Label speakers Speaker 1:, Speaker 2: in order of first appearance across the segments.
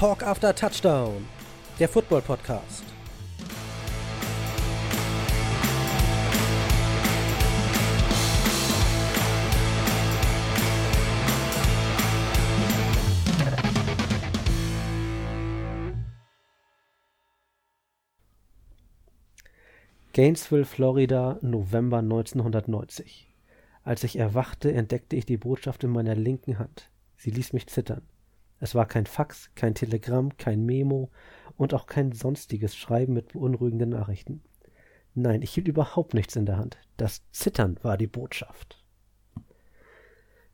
Speaker 1: Talk After Touchdown, der Football Podcast. Gainesville, Florida, November 1990. Als ich erwachte, entdeckte ich die Botschaft in meiner linken Hand. Sie ließ mich zittern. Es war kein Fax, kein Telegramm, kein Memo und auch kein sonstiges Schreiben mit beunruhigenden Nachrichten. Nein, ich hielt überhaupt nichts in der Hand. Das Zittern war die Botschaft.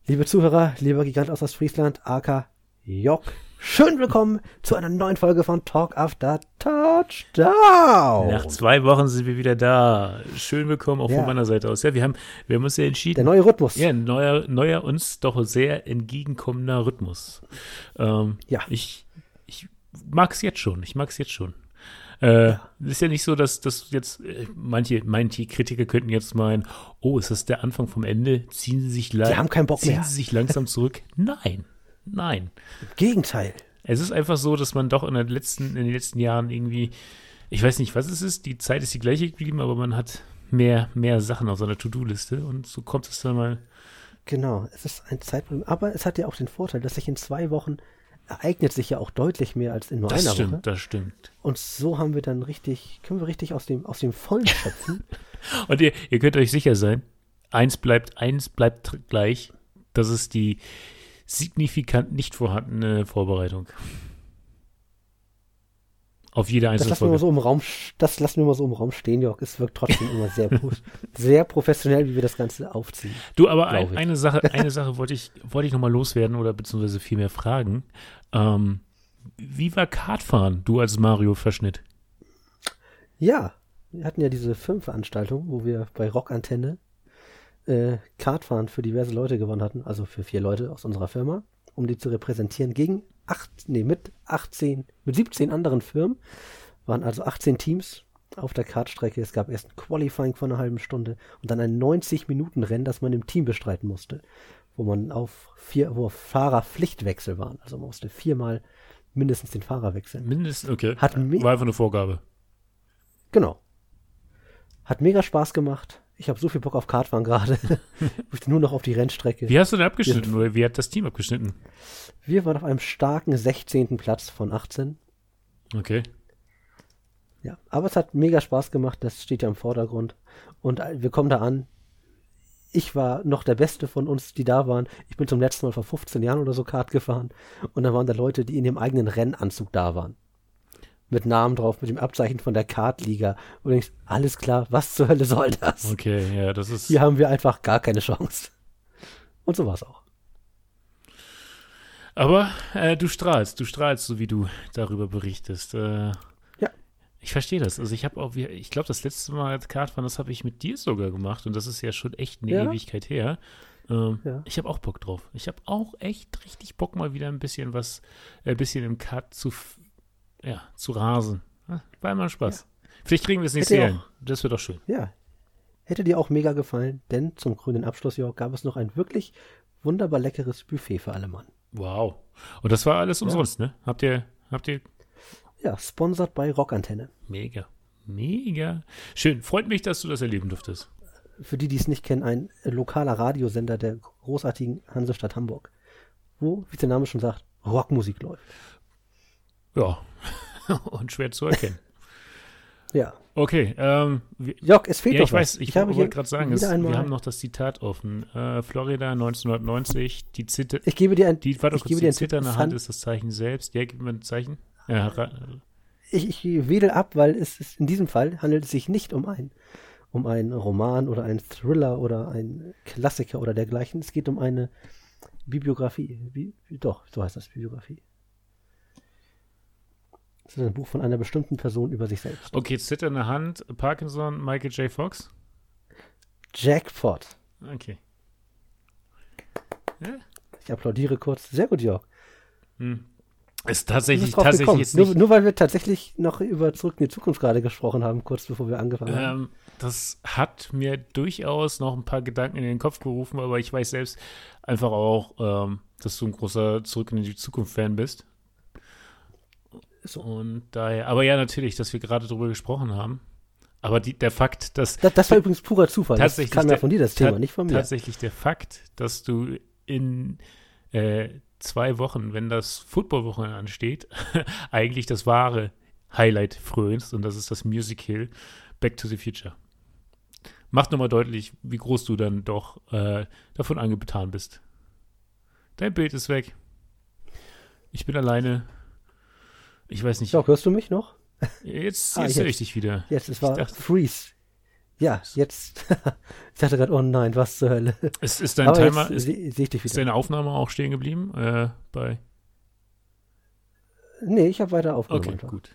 Speaker 1: Liebe Zuhörer, lieber Gigant aus Ostfriesland, aka Jock, schön willkommen zu einer neuen Folge von Talk After Touchdown.
Speaker 2: Nach zwei Wochen sind wir wieder da. Schön willkommen auch
Speaker 1: Ja.
Speaker 2: von meiner Seite aus. Ja, wir haben, wir haben uns ja entschieden.
Speaker 1: Der neue Rhythmus.
Speaker 2: ja, ein neuer, neuer uns doch sehr entgegenkommender Rhythmus. Ähm,
Speaker 1: Ja.
Speaker 2: Ich, ich mag es jetzt schon. Ich mag es jetzt schon. Äh, Ist ja nicht so, dass, dass jetzt äh, manche, manche Kritiker könnten jetzt meinen, oh, ist das der Anfang vom Ende? Ziehen Sie sich, la-
Speaker 1: Die haben keinen Bock
Speaker 2: ziehen
Speaker 1: mehr.
Speaker 2: Sie sich langsam zurück? Nein, nein.
Speaker 1: Im Gegenteil.
Speaker 2: Es ist einfach so, dass man doch in den letzten, in den letzten Jahren irgendwie, ich weiß nicht, was es ist, die Zeit ist die gleiche geblieben, aber man hat mehr, mehr Sachen auf seiner To-Do-Liste und so kommt es dann mal.
Speaker 1: Genau, es ist ein Zeitproblem. Aber es hat ja auch den Vorteil, dass sich in zwei Wochen ereignet sich ja auch deutlich mehr als in nur
Speaker 2: Das
Speaker 1: einer
Speaker 2: stimmt,
Speaker 1: Woche.
Speaker 2: das stimmt.
Speaker 1: Und so haben wir dann richtig, können wir richtig aus dem, aus dem Vollen schöpfen.
Speaker 2: Und ihr, ihr könnt euch sicher sein, eins bleibt, eins bleibt gleich, das ist die signifikant nicht vorhandene Vorbereitung. Auf jede
Speaker 1: Das
Speaker 2: einzelne
Speaker 1: lassen wir mal
Speaker 2: Folge.
Speaker 1: so im Raum, das lassen wir mal so im Raum stehen, Jörg. Es wirkt trotzdem immer sehr, sehr professionell, wie wir das Ganze aufziehen.
Speaker 2: Du, aber ein, eine Sache, eine Sache wollte ich, wollte ich nochmal loswerden oder beziehungsweise vielmehr fragen. Ähm, wie war Kartfahren, du als Mario-Verschnitt?
Speaker 1: Ja, wir hatten ja diese Filmveranstaltung, wo wir bei Rockantenne äh, Kartfahren für diverse Leute gewonnen hatten, also für vier Leute aus unserer Firma, um die zu repräsentieren gegen acht, nee, mit 18, mit 17 anderen Firmen, waren also 18 Teams auf der Kartstrecke. Es gab erst ein Qualifying von einer halben Stunde und dann ein 90-Minuten-Rennen, das man im Team bestreiten musste, wo man auf vier, wo Fahrerpflichtwechsel waren. Also man musste viermal mindestens den Fahrer wechseln.
Speaker 2: Mindestens, okay.
Speaker 1: Hat
Speaker 2: War einfach eine Vorgabe.
Speaker 1: Genau. Hat mega Spaß gemacht. Ich habe so viel Bock auf Kartfahren gerade. Ich möchte nur noch auf die Rennstrecke.
Speaker 2: Wie hast du denn abgeschnitten oder wie hat das Team abgeschnitten?
Speaker 1: Wir waren auf einem starken 16. Platz von 18.
Speaker 2: Okay.
Speaker 1: Ja, aber es hat mega Spaß gemacht. Das steht ja im Vordergrund. Und äh, wir kommen da an. Ich war noch der Beste von uns, die da waren. Ich bin zum letzten Mal vor 15 Jahren oder so Kart gefahren. Und da waren da Leute, die in dem eigenen Rennanzug da waren. Mit Namen drauf, mit dem Abzeichen von der Kartliga. Und du denkst, alles klar, was zur Hölle soll das?
Speaker 2: Okay, ja, das ist.
Speaker 1: Hier haben wir einfach gar keine Chance. Und so war es auch.
Speaker 2: Aber äh, du strahlst, du strahlst, so wie du darüber berichtest. Äh,
Speaker 1: Ja.
Speaker 2: Ich verstehe das. Also ich habe auch, ich glaube, das letzte Mal Kartfahren, das habe ich mit dir sogar gemacht und das ist ja schon echt eine
Speaker 1: Ja?
Speaker 2: Ewigkeit her. Ähm,
Speaker 1: Ja.
Speaker 2: Ich habe auch Bock drauf. Ich habe auch echt richtig Bock, mal wieder ein bisschen was, äh, ein bisschen im Kart zu, ja, zu rasen. Ja, War immer Spaß. Vielleicht kriegen wir es
Speaker 1: ja
Speaker 2: hin. Das wird doch schön.
Speaker 1: Ja. Hätte dir auch mega gefallen, denn zum grünen Abschluss Jörg, gab es noch ein wirklich wunderbar leckeres Buffet für alle Mann.
Speaker 2: Wow. Und das war alles umsonst, ne? Habt ihr, habt ihr
Speaker 1: Ja, sponsert bei Rockantenne.
Speaker 2: Mega. Mega. Schön. Freut mich, dass du das erleben durftest.
Speaker 1: Für die, die es nicht kennen, ein lokaler Radiosender der großartigen Hansestadt Hamburg. Wo, wie der Name schon sagt, Rockmusik läuft.
Speaker 2: Ja. Und schwer zu erkennen.
Speaker 1: Ja.
Speaker 2: Okay. Ähm,
Speaker 1: Jörg, es fehlt
Speaker 2: ja,
Speaker 1: doch
Speaker 2: ich
Speaker 1: was.
Speaker 2: weiß, ich,
Speaker 1: habe hier
Speaker 2: wollte gerade sagen, es, wir haben noch das Zitat offen. Äh, Florida 1990, die Zitter,
Speaker 1: ich gebe dir ein,
Speaker 2: die, warte
Speaker 1: ich
Speaker 2: kurz,
Speaker 1: gebe
Speaker 2: die
Speaker 1: dir
Speaker 2: zitternde Hand
Speaker 1: han-
Speaker 2: ist das Zeichen selbst. Ja, gib mir ein Zeichen. Ja,
Speaker 1: ich, ich wedel ab, weil es ist, in diesem Fall handelt es sich nicht um ein, um einen Roman oder einen Thriller oder einen Klassiker oder dergleichen. Es geht um eine Bibliografie. Bi doch, so heißt das, Bibliografie. Es ist ein Buch von einer bestimmten Person über sich selbst.
Speaker 2: okay, zitternde Hand, Parkinson, Michael J. Fox.
Speaker 1: Jackpot.
Speaker 2: Okay. Ja,
Speaker 1: Ich applaudiere kurz. Sehr gut, Jörg.
Speaker 2: ist
Speaker 1: Du
Speaker 2: tatsächlich, tatsächlich jetzt
Speaker 1: Nur,
Speaker 2: nicht
Speaker 1: nur weil wir tatsächlich noch über Zurück in die Zukunft gerade gesprochen haben, kurz bevor wir angefangen haben.
Speaker 2: Ähm, das hat mir durchaus noch ein paar Gedanken in den Kopf gerufen, aber ich weiß selbst einfach auch, ähm, dass du ein großer Zurück in die Zukunft-Fan bist.
Speaker 1: So.
Speaker 2: Und daher, aber ja, natürlich, dass wir gerade drüber gesprochen haben. Aber die, der Fakt, dass.
Speaker 1: Das, das war übrigens purer Zufall.
Speaker 2: Tatsächlich
Speaker 1: das kam ja von dir, das Thema, nicht von mir.
Speaker 2: Tatsächlich der Fakt, dass du in äh, zwei Wochen, wenn das Football-Wochenende ansteht, eigentlich das wahre Highlight frönst und das ist das Musical Back to the Future. Macht nochmal deutlich, wie groß du dann doch äh, davon angetan bist. Dein Bild ist weg. Ich bin alleine. Ich weiß nicht.
Speaker 1: So, hörst du mich noch?
Speaker 2: Jetzt,
Speaker 1: Ah,
Speaker 2: jetzt höre ich dich wieder.
Speaker 1: Jetzt, es war
Speaker 2: dachte-
Speaker 1: Freeze. Ja, jetzt. ich dachte gerade, oh nein, was zur Hölle.
Speaker 2: Ist, ist dein
Speaker 1: Aber
Speaker 2: Timer, ist,
Speaker 1: seh ich dich
Speaker 2: ist deine Aufnahme auch stehen geblieben? Äh, bei
Speaker 1: Nee, ich habe weiter aufgenommen.
Speaker 2: Okay, gut.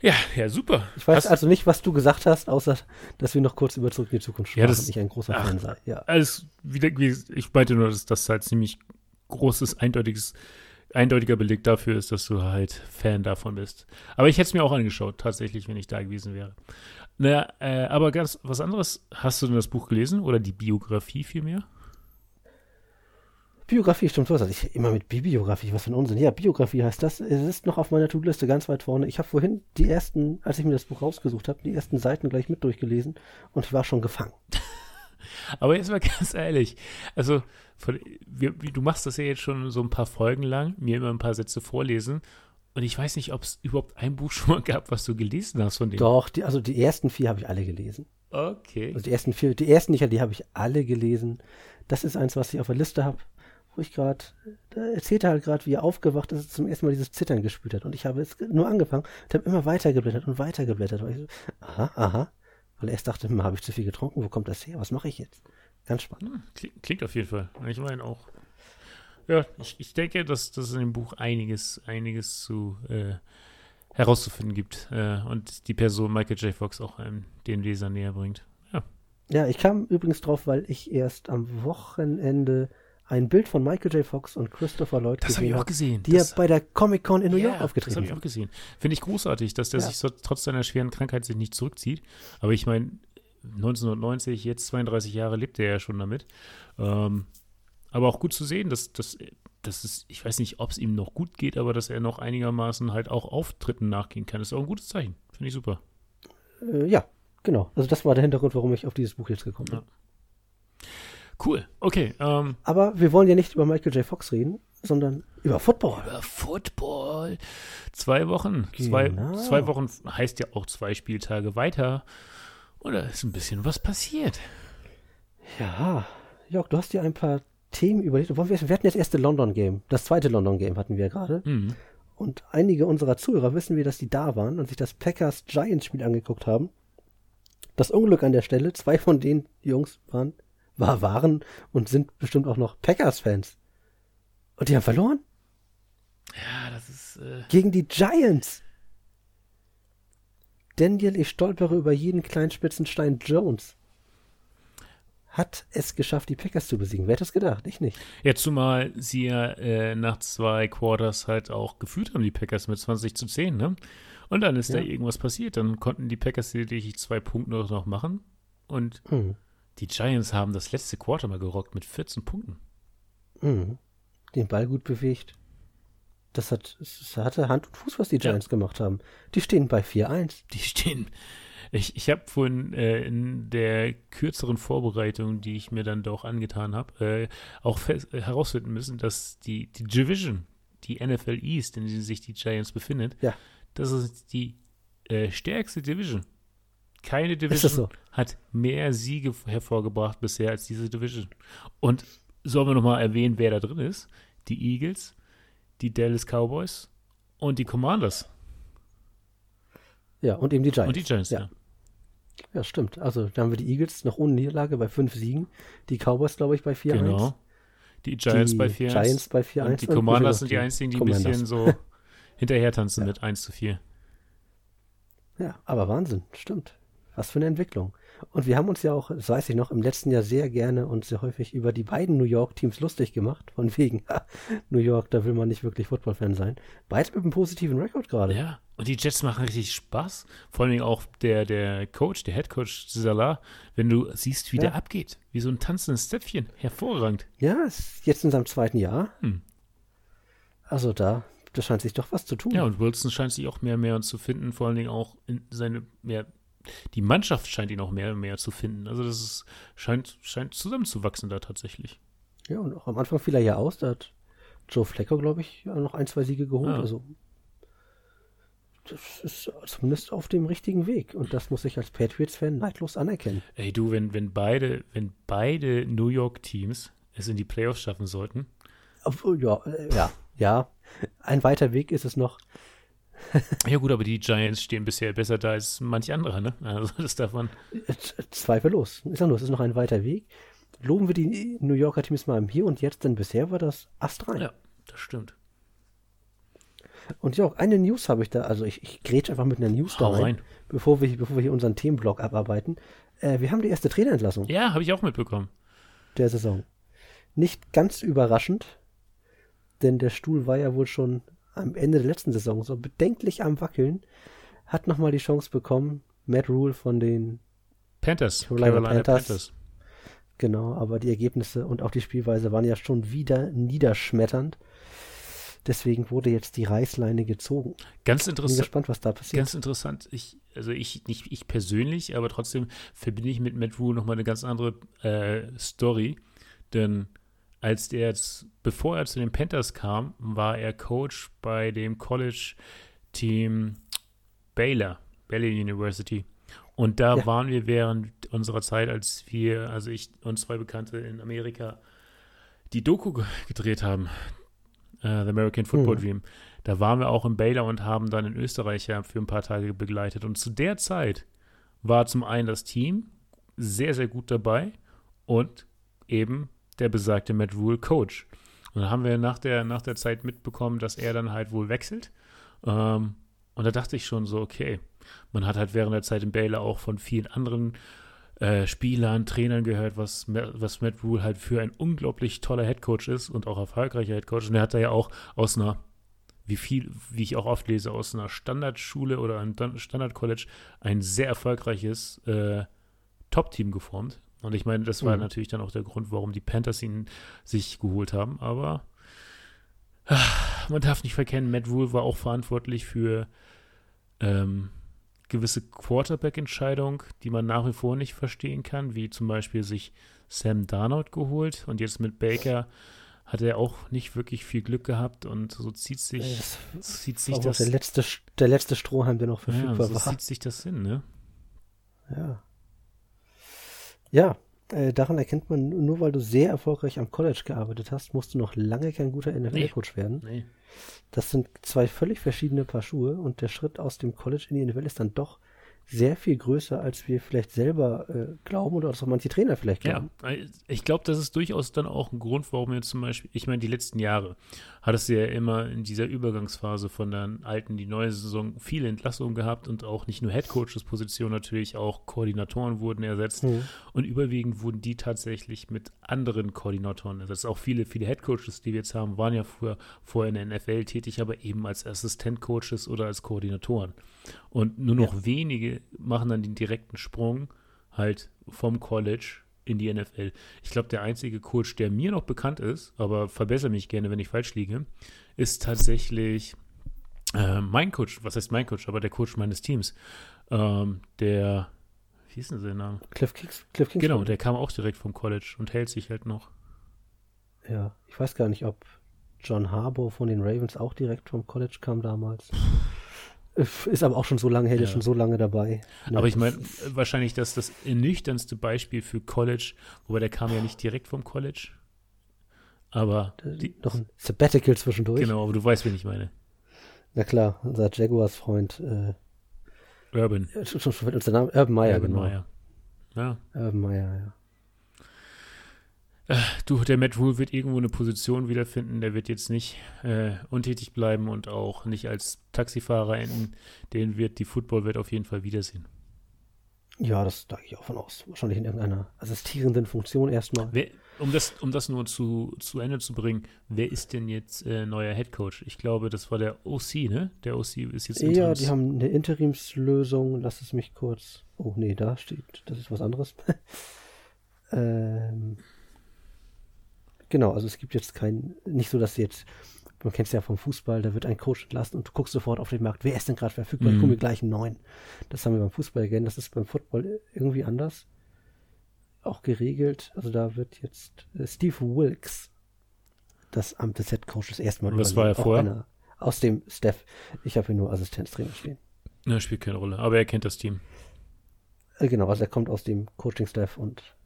Speaker 2: Ja, ja, super.
Speaker 1: Ich weiß
Speaker 2: Hast-
Speaker 1: also nicht, was du gesagt hast, außer, dass wir noch kurz über Zurück in die Zukunft
Speaker 2: Ja,
Speaker 1: sprachen
Speaker 2: das-
Speaker 1: ich ein großer
Speaker 2: ach.
Speaker 1: Fan sei. Ja.
Speaker 2: Alles wieder, wie, ich meinte nur, dass das halt ziemlich großes, eindeutiges, eindeutiger Beleg dafür ist, dass du halt Fan davon bist. Aber ich hätte es mir auch angeschaut, tatsächlich, wenn ich da gewesen wäre. Naja, äh, aber ganz was anderes. Hast du denn das Buch gelesen oder die Biografie vielmehr?
Speaker 1: Biografie, stimmt, das. Ich immer mit Bibliografie, was für ein Unsinn. Ja, Biografie heißt das. Es ist noch auf meiner To-Do-Liste ganz weit vorne. Ich habe vorhin die ersten, als ich mir das Buch rausgesucht habe, die ersten Seiten gleich mit durchgelesen und ich war schon gefangen.
Speaker 2: Aber jetzt mal ganz ehrlich, also von, wir, du machst das ja jetzt schon so ein paar Folgen lang, mir immer ein paar Sätze vorlesen und ich weiß nicht, ob es überhaupt ein Buch schon mal gab, was du gelesen hast von dem.
Speaker 1: Doch, die, also die ersten vier habe ich alle gelesen.
Speaker 2: Okay.
Speaker 1: Also die ersten vier, die ersten nicht, die habe ich alle gelesen. Das ist eins, was ich auf der Liste habe, wo ich gerade, da erzählt er halt gerade, wie er aufgewacht ist, zum ersten Mal dieses Zittern gespürt hat. Und ich habe es nur angefangen und habe immer weitergeblättert und weitergeblättert. Weil ich so, aha, aha. Weil er erst dachte, hm, habe ich zu viel getrunken, wo kommt das her? Was mache ich jetzt? Ganz spannend.
Speaker 2: Hm, Klingt, klingt auf jeden Fall. Ich meine auch. Ja, ich, ich denke, dass, es in dem Buch einiges, einiges zu äh, herauszufinden gibt äh, und die Person Michael J. Fox auch einem den Leser näher bringt. Ja.
Speaker 1: Ja, ich kam übrigens drauf, weil ich erst am Wochenende ein Bild von Michael J. Fox und Christopher Lloyd
Speaker 2: Das habe ich
Speaker 1: gesehen
Speaker 2: auch gesehen.
Speaker 1: die ja
Speaker 2: das,
Speaker 1: bei der Comic-Con in New
Speaker 2: Ja,
Speaker 1: York
Speaker 2: Das
Speaker 1: aufgetreten
Speaker 2: habe ich
Speaker 1: sind.
Speaker 2: auch gesehen. Finde ich großartig, dass der
Speaker 1: Ja.
Speaker 2: sich so, trotz seiner schweren Krankheit sich nicht zurückzieht. Aber ich meine, 1990, jetzt 32 Jahre lebt er ja schon damit. Ähm, aber auch gut zu sehen, dass, dass, dass es, ich weiß nicht, ob es ihm noch gut geht, aber dass er noch einigermaßen halt auch Auftritten nachgehen kann. Das ist auch ein gutes Zeichen. Finde ich super.
Speaker 1: Äh, ja, genau. Also das war der Hintergrund, warum ich auf dieses Buch jetzt gekommen bin.
Speaker 2: Ja. Cool. Okay. Ähm,
Speaker 1: Aber wir wollen ja nicht über Michael J. Fox reden, sondern über Football.
Speaker 2: über Football. Zwei Wochen. Zwei,
Speaker 1: Genau.
Speaker 2: zwei Wochen heißt ja auch zwei Spieltage weiter. Und da ist ein bisschen was passiert.
Speaker 1: Ja, Jörg, du hast dir ein paar Themen überlegt. Wir, hatten jetzt erste London Game. Das zweite London Game hatten wir gerade.
Speaker 2: Mhm.
Speaker 1: Und einige unserer Zuhörer wissen wir, dass die da waren und sich das Packers Giants Spiel angeguckt haben. Das Unglück an der Stelle, zwei von den Jungs waren, war, waren und sind bestimmt auch noch Packers-Fans. Und die haben verloren
Speaker 2: Ja, das ist. Äh,
Speaker 1: gegen die Giants. Daniel, ich stolpere über jeden kleinen Spitzenstein Jones. Hat es geschafft, die Packers zu besiegen. Wer hätte es gedacht? Ich nicht.
Speaker 2: ja, zumal sie ja äh, nach zwei Quarters halt auch geführt haben, die Packers mit 20 zu 10, ne? Und dann ist da
Speaker 1: Ja.
Speaker 2: irgendwas passiert. Dann konnten die Packers lediglich zwei Punkte noch machen. Und
Speaker 1: Hm.
Speaker 2: Die Giants haben das letzte Quarter mal gerockt mit 14 Punkten.
Speaker 1: Mhm. Den Ball gut bewegt. Das hat, es hatte Hand und Fuß, was die
Speaker 2: Ja.
Speaker 1: Giants gemacht haben. Die stehen bei 4-1.
Speaker 2: Die stehen. Ich, ich habe vorhin äh, in der kürzeren Vorbereitung, die ich mir dann doch angetan habe, äh, auch fest, äh, herausfinden müssen, dass die, die Division, die NFL East, in der sich die Giants befindet,
Speaker 1: Ja.
Speaker 2: das ist die äh, stärkste Division. Keine Division
Speaker 1: so?
Speaker 2: hat mehr Siege hervorgebracht bisher als diese Division. Und sollen wir nochmal erwähnen, wer da drin ist? Die Eagles, die Dallas Cowboys und die Commanders
Speaker 1: Ja, und eben die Giants.
Speaker 2: und die Giants.
Speaker 1: Ja.
Speaker 2: ja.
Speaker 1: Ja, stimmt. Also, da haben wir die Eagles noch ohne Niederlage bei 5 Siegen. Die Cowboys, glaube ich, bei 4-1.
Speaker 2: Genau. Die Giants
Speaker 1: die
Speaker 2: bei 4
Speaker 1: Giants bei 4-1.
Speaker 2: Und die Commanders sind die einzigen, die ein
Speaker 1: Commanders.
Speaker 2: bisschen so hinterher tanzen mit 1 zu 4.
Speaker 1: Ja, aber Wahnsinn, stimmt. Was für eine Entwicklung. Und wir haben uns ja auch, das weiß ich noch, im letzten Jahr sehr gerne und sehr häufig über die beiden New York-Teams lustig gemacht. Von wegen, ha, New York, da will man nicht wirklich Football-Fan sein. Beide mit einem positiven Rekord gerade.
Speaker 2: Ja, und die Jets machen richtig Spaß. Vor allem auch der, der Coach, der Head Coach Salah, wenn du siehst, wie
Speaker 1: Ja.
Speaker 2: der abgeht. Wie so ein tanzendes Zäpfchen. Hervorragend.
Speaker 1: Ja, ist jetzt in seinem zweiten Jahr.
Speaker 2: Hm.
Speaker 1: Also da da scheint sich doch was zu tun.
Speaker 2: Ja, und Wilson scheint sich auch mehr und mehr zu finden, vor allen Dingen auch in seine, mehr, die Mannschaft scheint ihn auch mehr und mehr zu finden. Also das ist, scheint, scheint zusammenzuwachsen da tatsächlich.
Speaker 1: Ja, und auch am Anfang fiel er ja aus, da hat Joe Flecker, glaube ich, noch ein, zwei Siege geholt. Ja. Also das ist zumindest auf dem richtigen Weg. Und das muss ich als Patriots-Fan neidlos anerkennen.
Speaker 2: Ey, du, wenn, wenn beide, wenn beide New York-Teams es in die Playoffs schaffen sollten.
Speaker 1: Ja, äh, ja, ja. Ein weiter Weg ist es noch.
Speaker 2: Ja, gut, aber die Giants stehen bisher besser da als manch anderer, ne? Also, das darf man.
Speaker 1: Zweifellos. Ich sag nur, es ist noch ein weiter Weg. Loben wir die New Yorker Teams mal im Hier und Jetzt, denn bisher war das astrein.
Speaker 2: Ja, das stimmt.
Speaker 1: Und ja, auch eine News habe ich da, also ich, ich grätsch einfach mit einer News da rein, rein, Bevor, wir, bevor wir hier unseren Themenblock abarbeiten. Äh, wir haben die erste Trainerentlassung.
Speaker 2: Ja, habe ich auch mitbekommen.
Speaker 1: Der Saison. Nicht ganz überraschend, denn der Stuhl war ja wohl schon am Ende der letzten Saison so bedenklich am Wackeln. Hat nochmal die Chance bekommen, Matt Rule von den
Speaker 2: Panthers,
Speaker 1: Carolina, Carolina Panthers. Panthers. Genau, aber die Ergebnisse und auch die Spielweise waren ja schon wieder niederschmetternd. Deswegen wurde jetzt die Reißleine gezogen.
Speaker 2: Ganz interessant.
Speaker 1: Bin gespannt, was da passiert.
Speaker 2: Ganz interessant. Ich, also ich, nicht ich persönlich, aber trotzdem verbinde ich mit Matt Rule nochmal eine ganz andere äh, Story. Denn als der jetzt, bevor er zu den Panthers kam, war er Coach bei dem College-Team Baylor, Baylor University. Und da ja. waren wir während unserer Zeit, als wir, also ich und zwei Bekannte in Amerika, die Doku gedreht haben äh, The American Football mhm. Dream. Da waren wir auch in Baylor und haben dann in Österreich ja für ein paar Tage begleitet. Und zu der Zeit war zum einen das Team sehr, sehr gut dabei und eben der besagte Matt Rule Coach. Und dann haben wir nach der, nach der Zeit mitbekommen, dass er dann halt wohl wechselt. Ähm, und da dachte ich schon so, okay, man hat halt während der Zeit in Baylor auch von vielen anderen äh, Spielern, Trainern gehört, was, was Matt Rule halt für ein unglaublich toller Headcoach ist und auch erfolgreicher Headcoach. Und er hat da ja auch aus einer, wie viel, wie ich auch oft lese, aus einer Standardschule oder einem Standardcollege ein sehr erfolgreiches äh, Top-Team geformt. Und ich meine, das war mhm. natürlich dann auch der Grund, warum die Panthers ihn sich geholt haben. Aber ach, man darf nicht verkennen, Matt Rule war auch verantwortlich für ähm, gewisse Quarterback-Entscheidung, die man nach wie vor nicht verstehen kann, wie zum Beispiel sich Sam Darnold geholt und jetzt mit Baker hat er auch nicht wirklich viel Glück gehabt und so zieht sich, das zieht sich das.
Speaker 1: Der letzte, der letzte Strohhalm, der noch verfügbar
Speaker 2: ja,
Speaker 1: so
Speaker 2: war. zieht sich das hin, ne?
Speaker 1: Ja. Ja, äh, daran erkennt man, nur weil du sehr erfolgreich am College gearbeitet hast, musst du noch lange kein guter NFL-Coach nee. werden. Nee. Das sind zwei völlig verschiedene Paar Schuhe und der Schritt aus dem College in die NFL ist dann doch sehr viel größer, als wir vielleicht selber äh, glauben oder als auch manche Trainer vielleicht glauben.
Speaker 2: Ja, ich glaube, das ist durchaus dann auch ein Grund, warum jetzt zum Beispiel, ich meine, die letzten Jahre hattest du ja immer in dieser Übergangsphase von der alten, die neue Saison viele Entlassungen gehabt und auch nicht nur Headcoaches-Positionen, natürlich auch Koordinatoren wurden ersetzt mhm. und überwiegend wurden die tatsächlich mit anderen Koordinatoren ersetzt. Auch viele, viele Headcoaches, die wir jetzt haben, waren ja früher vorher in der NFL tätig, aber eben als Assistentcoaches oder als Koordinatoren. Und nur noch ja. wenige machen dann den direkten Sprung halt vom College in die NFL. Ich glaube, der einzige Coach, der mir noch bekannt ist, aber verbessere mich gerne, wenn ich falsch liege, ist tatsächlich äh, mein Coach. Was heißt mein Coach? Aber der Coach meines Teams. Ähm, der, wie hieß denn sein Name?
Speaker 1: Cliff, Kicks, Cliff
Speaker 2: Kingsbury. Genau, der kam auch direkt vom College und hält sich halt noch.
Speaker 1: Ja, ich weiß gar nicht, ob John Harbour von den Ravens auch direkt vom College kam damals. Ist aber auch schon so lange her, ja. schon so lange dabei.
Speaker 2: Ja, aber ich meine, wahrscheinlich das das nüchternste Beispiel für College, wobei der kam ja nicht direkt vom College. Aber
Speaker 1: die, noch ein Sabbatical zwischendurch.
Speaker 2: Genau, aber du weißt, wen ich meine.
Speaker 1: Na klar, unser Jaguars-Freund äh,
Speaker 2: Urban.
Speaker 1: Schon, schon der Name Urban Meyer,
Speaker 2: Urban genau. Meyer. Ja.
Speaker 1: Urban Meyer, ja.
Speaker 2: Äh, du, der Matt Rule wird irgendwo eine Position wiederfinden. Der wird jetzt nicht äh, untätig bleiben und auch nicht als Taxifahrer enden. Den wird die Football-Welt auf jeden Fall wiedersehen.
Speaker 1: Ja, das da gehe ich auch von aus. Wahrscheinlich in irgendeiner assistierenden Funktion erstmal.
Speaker 2: Wer, um, das, um das nur zu, zu Ende zu bringen, wer ist denn jetzt äh, neuer Head Coach? Ich glaube, das war der OC, ne? Der OC ist jetzt
Speaker 1: Interims. Ja, die haben eine Interimslösung. Lass es mich kurz. Oh, nee, da steht. Das ist was anderes. ähm. Genau, also es gibt jetzt kein, nicht so, dass jetzt man kennt es ja vom Fußball, da wird ein Coach entlassen und du guckst sofort auf den Markt, wer ist denn gerade verfügbar? Mhm. Ich hole mir gleich einen neuen. Das haben wir beim Fußball gerne, das ist beim Football irgendwie anders. Auch geregelt. Also da wird jetzt äh, Steve Wilkes das Amt des Head Coaches erstmal
Speaker 2: Was war er vorher?
Speaker 1: aus dem Staff. Ich habe hier nur Assistenztrainer stehen.
Speaker 2: Na, spielt keine Rolle, aber er kennt das Team.
Speaker 1: Äh, genau, also er kommt aus dem Coaching-Staff und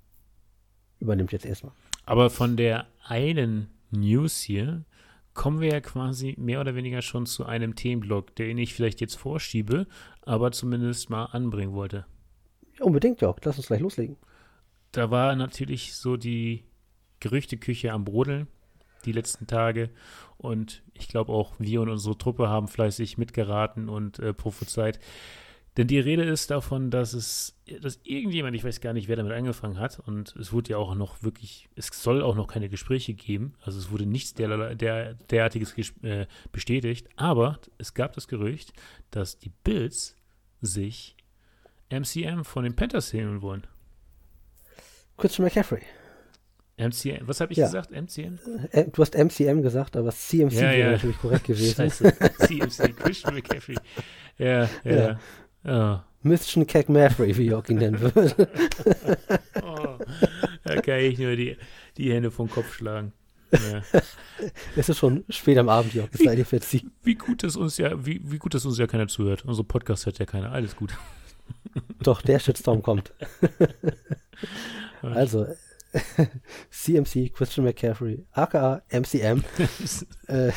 Speaker 1: übernimmt jetzt erstmal.
Speaker 2: Aber von der einen News hier kommen wir ja quasi mehr oder weniger schon zu einem Themenblock, den ich vielleicht jetzt vorschiebe, aber zumindest mal anbringen wollte.
Speaker 1: Ja, unbedingt, Jörg. Lass uns gleich loslegen.
Speaker 2: Da war natürlich so die Gerüchteküche am Brodeln die letzten Tage. Und ich glaube auch wir und unsere Truppe haben fleißig mitgeraten und äh, prophezeit, denn die Rede ist davon, dass es, dass irgendjemand, ich weiß gar nicht, wer damit angefangen hat, und es wurde ja auch noch wirklich, es soll auch noch keine Gespräche geben, also es wurde nichts der, der, derartiges äh, bestätigt, aber es gab das Gerücht, dass die Bills sich MCM von den Panthers holen wollen.
Speaker 1: Christian McCaffrey.
Speaker 2: MCM, was habe ich ja. gesagt? MCM?
Speaker 1: Äh, du hast MCM gesagt, aber CMC ja, wäre ja. natürlich korrekt gewesen.
Speaker 2: CMC, Christian McCaffrey. Ja, ja. ja.
Speaker 1: Mission Cack Maverick, wie Jörg ihn nennen würde.
Speaker 2: oh, da kann ich nur die, die Hände vom Kopf schlagen. Ja.
Speaker 1: Es ist schon spät am Abend, Jörg. Es sei dir verziehen.
Speaker 2: Wie gut, dass uns ja, wie, wie gut, dass uns ja keiner zuhört. Unser Podcast hört ja keiner. Alles gut.
Speaker 1: Doch, der Shitstorm kommt. also, CMC, Christian McCaffrey, aka MCM. äh,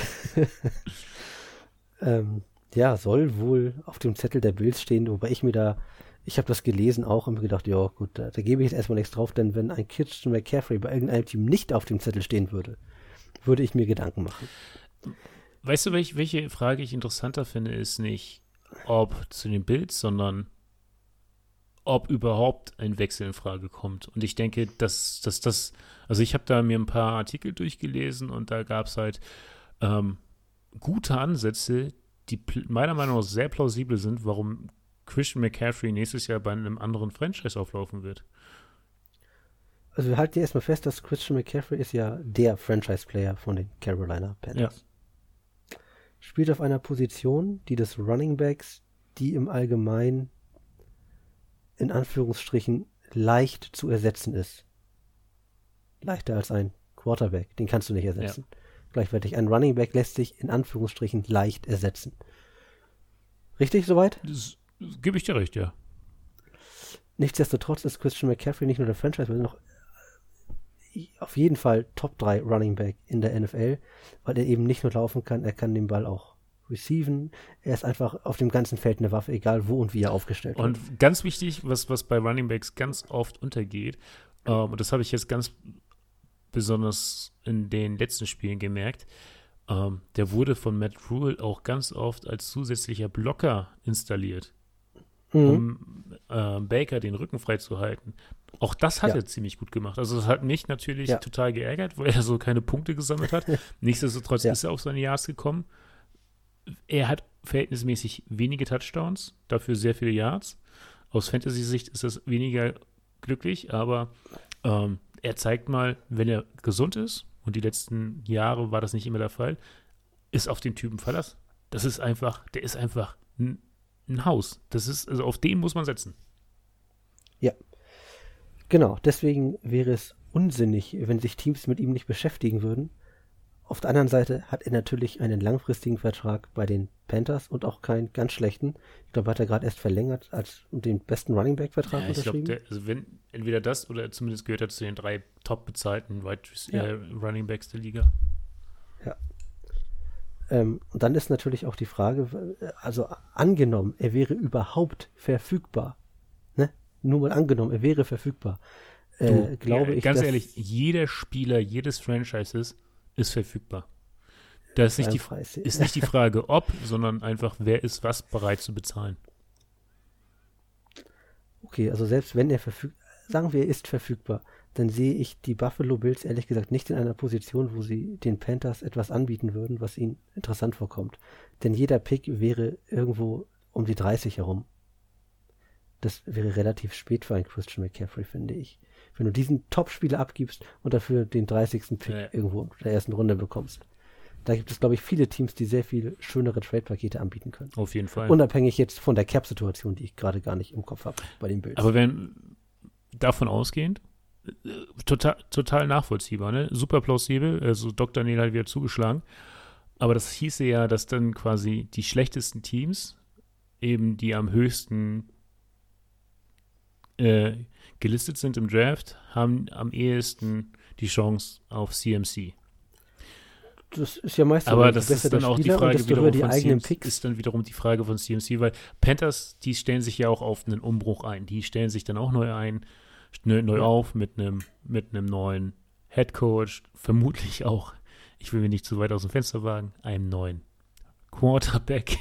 Speaker 1: ähm, ja, soll wohl auf dem Zettel der Bills stehen, wobei ich mir da, ich habe das gelesen auch und mir gedacht, ja gut, da, da gebe ich jetzt erstmal nichts drauf, denn wenn ein Christian McCaffrey bei irgendeinem Team nicht auf dem Zettel stehen würde, würde ich mir Gedanken machen.
Speaker 2: Weißt du, welch, welche Frage ich interessanter finde, ist nicht, ob zu den Bills, sondern ob überhaupt ein Wechsel in Frage kommt. Und ich denke, dass, dass das, also ich habe da mir ein paar Artikel durchgelesen und da gab es halt ähm, gute Ansätze, die meiner Meinung nach sehr plausibel sind, warum Christian McCaffrey nächstes Jahr bei einem anderen Franchise auflaufen wird.
Speaker 1: Also wir halten erstmal fest, dass Christian McCaffrey ist ja der Franchise-Player von den Carolina Panthers. Ja. Spielt auf einer Position, die des Running Backs, die im Allgemeinen in Anführungsstrichen leicht zu ersetzen ist. Leichter als ein Quarterback, den kannst du nicht ersetzen. Ja gleichwertig. Ein Running Back lässt sich in Anführungsstrichen leicht ersetzen. Richtig soweit?
Speaker 2: Gebe ich dir recht, ja.
Speaker 1: Nichtsdestotrotz ist Christian McCaffrey nicht nur der Franchise, sondern noch äh, auf jeden Fall Top 3 Running Back in der NFL, weil er eben nicht nur laufen kann, er kann den Ball auch receiven. Er ist einfach auf dem ganzen Feld eine Waffe, egal wo und wie er aufgestellt
Speaker 2: und wird. Und ganz wichtig, was, was bei Running Backs ganz oft untergeht, ähm, und das habe ich jetzt ganz besonders in den letzten Spielen gemerkt. Ähm, der wurde von Matt Rule auch ganz oft als zusätzlicher Blocker installiert, mhm. um äh, Baker den Rücken frei zu halten. Auch das hat ja. er ziemlich gut gemacht. Also das hat mich natürlich ja. total geärgert, weil er so keine Punkte gesammelt hat. Nichtsdestotrotz ja. ist er auf seine Yards gekommen. Er hat verhältnismäßig wenige Touchdowns, dafür sehr viele Yards. Aus Fantasy-Sicht ist das weniger glücklich, aber ähm, er zeigt mal, wenn er gesund ist, und die letzten Jahre war das nicht immer der Fall, ist auf den Typen Verlass. Das ist einfach, der ist einfach ein, ein Haus. Das ist, also auf den muss man setzen.
Speaker 1: Ja. Genau, deswegen wäre es unsinnig, wenn sich Teams mit ihm nicht beschäftigen würden. Auf der anderen Seite hat er natürlich einen langfristigen Vertrag bei den Panthers und auch keinen ganz schlechten. Ich glaube, hat er gerade erst verlängert als den besten Running Back Vertrag ja, unterschrieben.
Speaker 2: Glaub, der, also wenn entweder das oder zumindest gehört er zu den drei top bezahlten Wide ja. äh, Running Backs der Liga.
Speaker 1: Ja. Ähm, und dann ist natürlich auch die Frage, also angenommen, er wäre überhaupt verfügbar. Ne? Nur mal angenommen, er wäre verfügbar. Äh, du, glaube ja, ich.
Speaker 2: Ganz ehrlich, jeder Spieler jedes Franchises ist verfügbar. Das ist nicht, die, ist nicht die Frage, ob, sondern einfach, wer ist was bereit zu bezahlen.
Speaker 1: Okay, also selbst wenn er verfügbar, sagen wir, er ist verfügbar, dann sehe ich die Buffalo Bills ehrlich gesagt nicht in einer Position, wo sie den Panthers etwas anbieten würden, was ihnen interessant vorkommt. Denn jeder Pick wäre irgendwo um die 30 herum. Das wäre relativ spät für einen Christian McCaffrey, finde ich wenn du diesen Top-Spieler abgibst und dafür den 30. Pick ja. irgendwo in der ersten Runde bekommst. Da gibt es, glaube ich, viele Teams, die sehr viel schönere Trade-Pakete anbieten können.
Speaker 2: Auf jeden Fall.
Speaker 1: Unabhängig jetzt von der Cap-Situation, die ich gerade gar nicht im Kopf habe bei den Bills.
Speaker 2: Aber wenn davon ausgehend, äh, total, total nachvollziehbar, ne? Super plausibel. Also Dr. Neil hat wieder zugeschlagen. Aber das hieße ja, dass dann quasi die schlechtesten Teams, eben die am höchsten äh, gelistet sind im Draft, haben am ehesten die Chance auf CMC.
Speaker 1: Das ist ja meistens
Speaker 2: Aber das ist dann auch die Frage wiederum
Speaker 1: die
Speaker 2: von CMC,
Speaker 1: Picks.
Speaker 2: ist dann wiederum die Frage von CMC, weil Panthers, die stellen sich ja auch auf einen Umbruch ein. Die stellen sich dann auch neu ein, neu, neu auf mit einem mit einem neuen Head Coach, vermutlich auch, ich will mir nicht zu weit aus dem Fenster wagen, einem neuen Quarterback.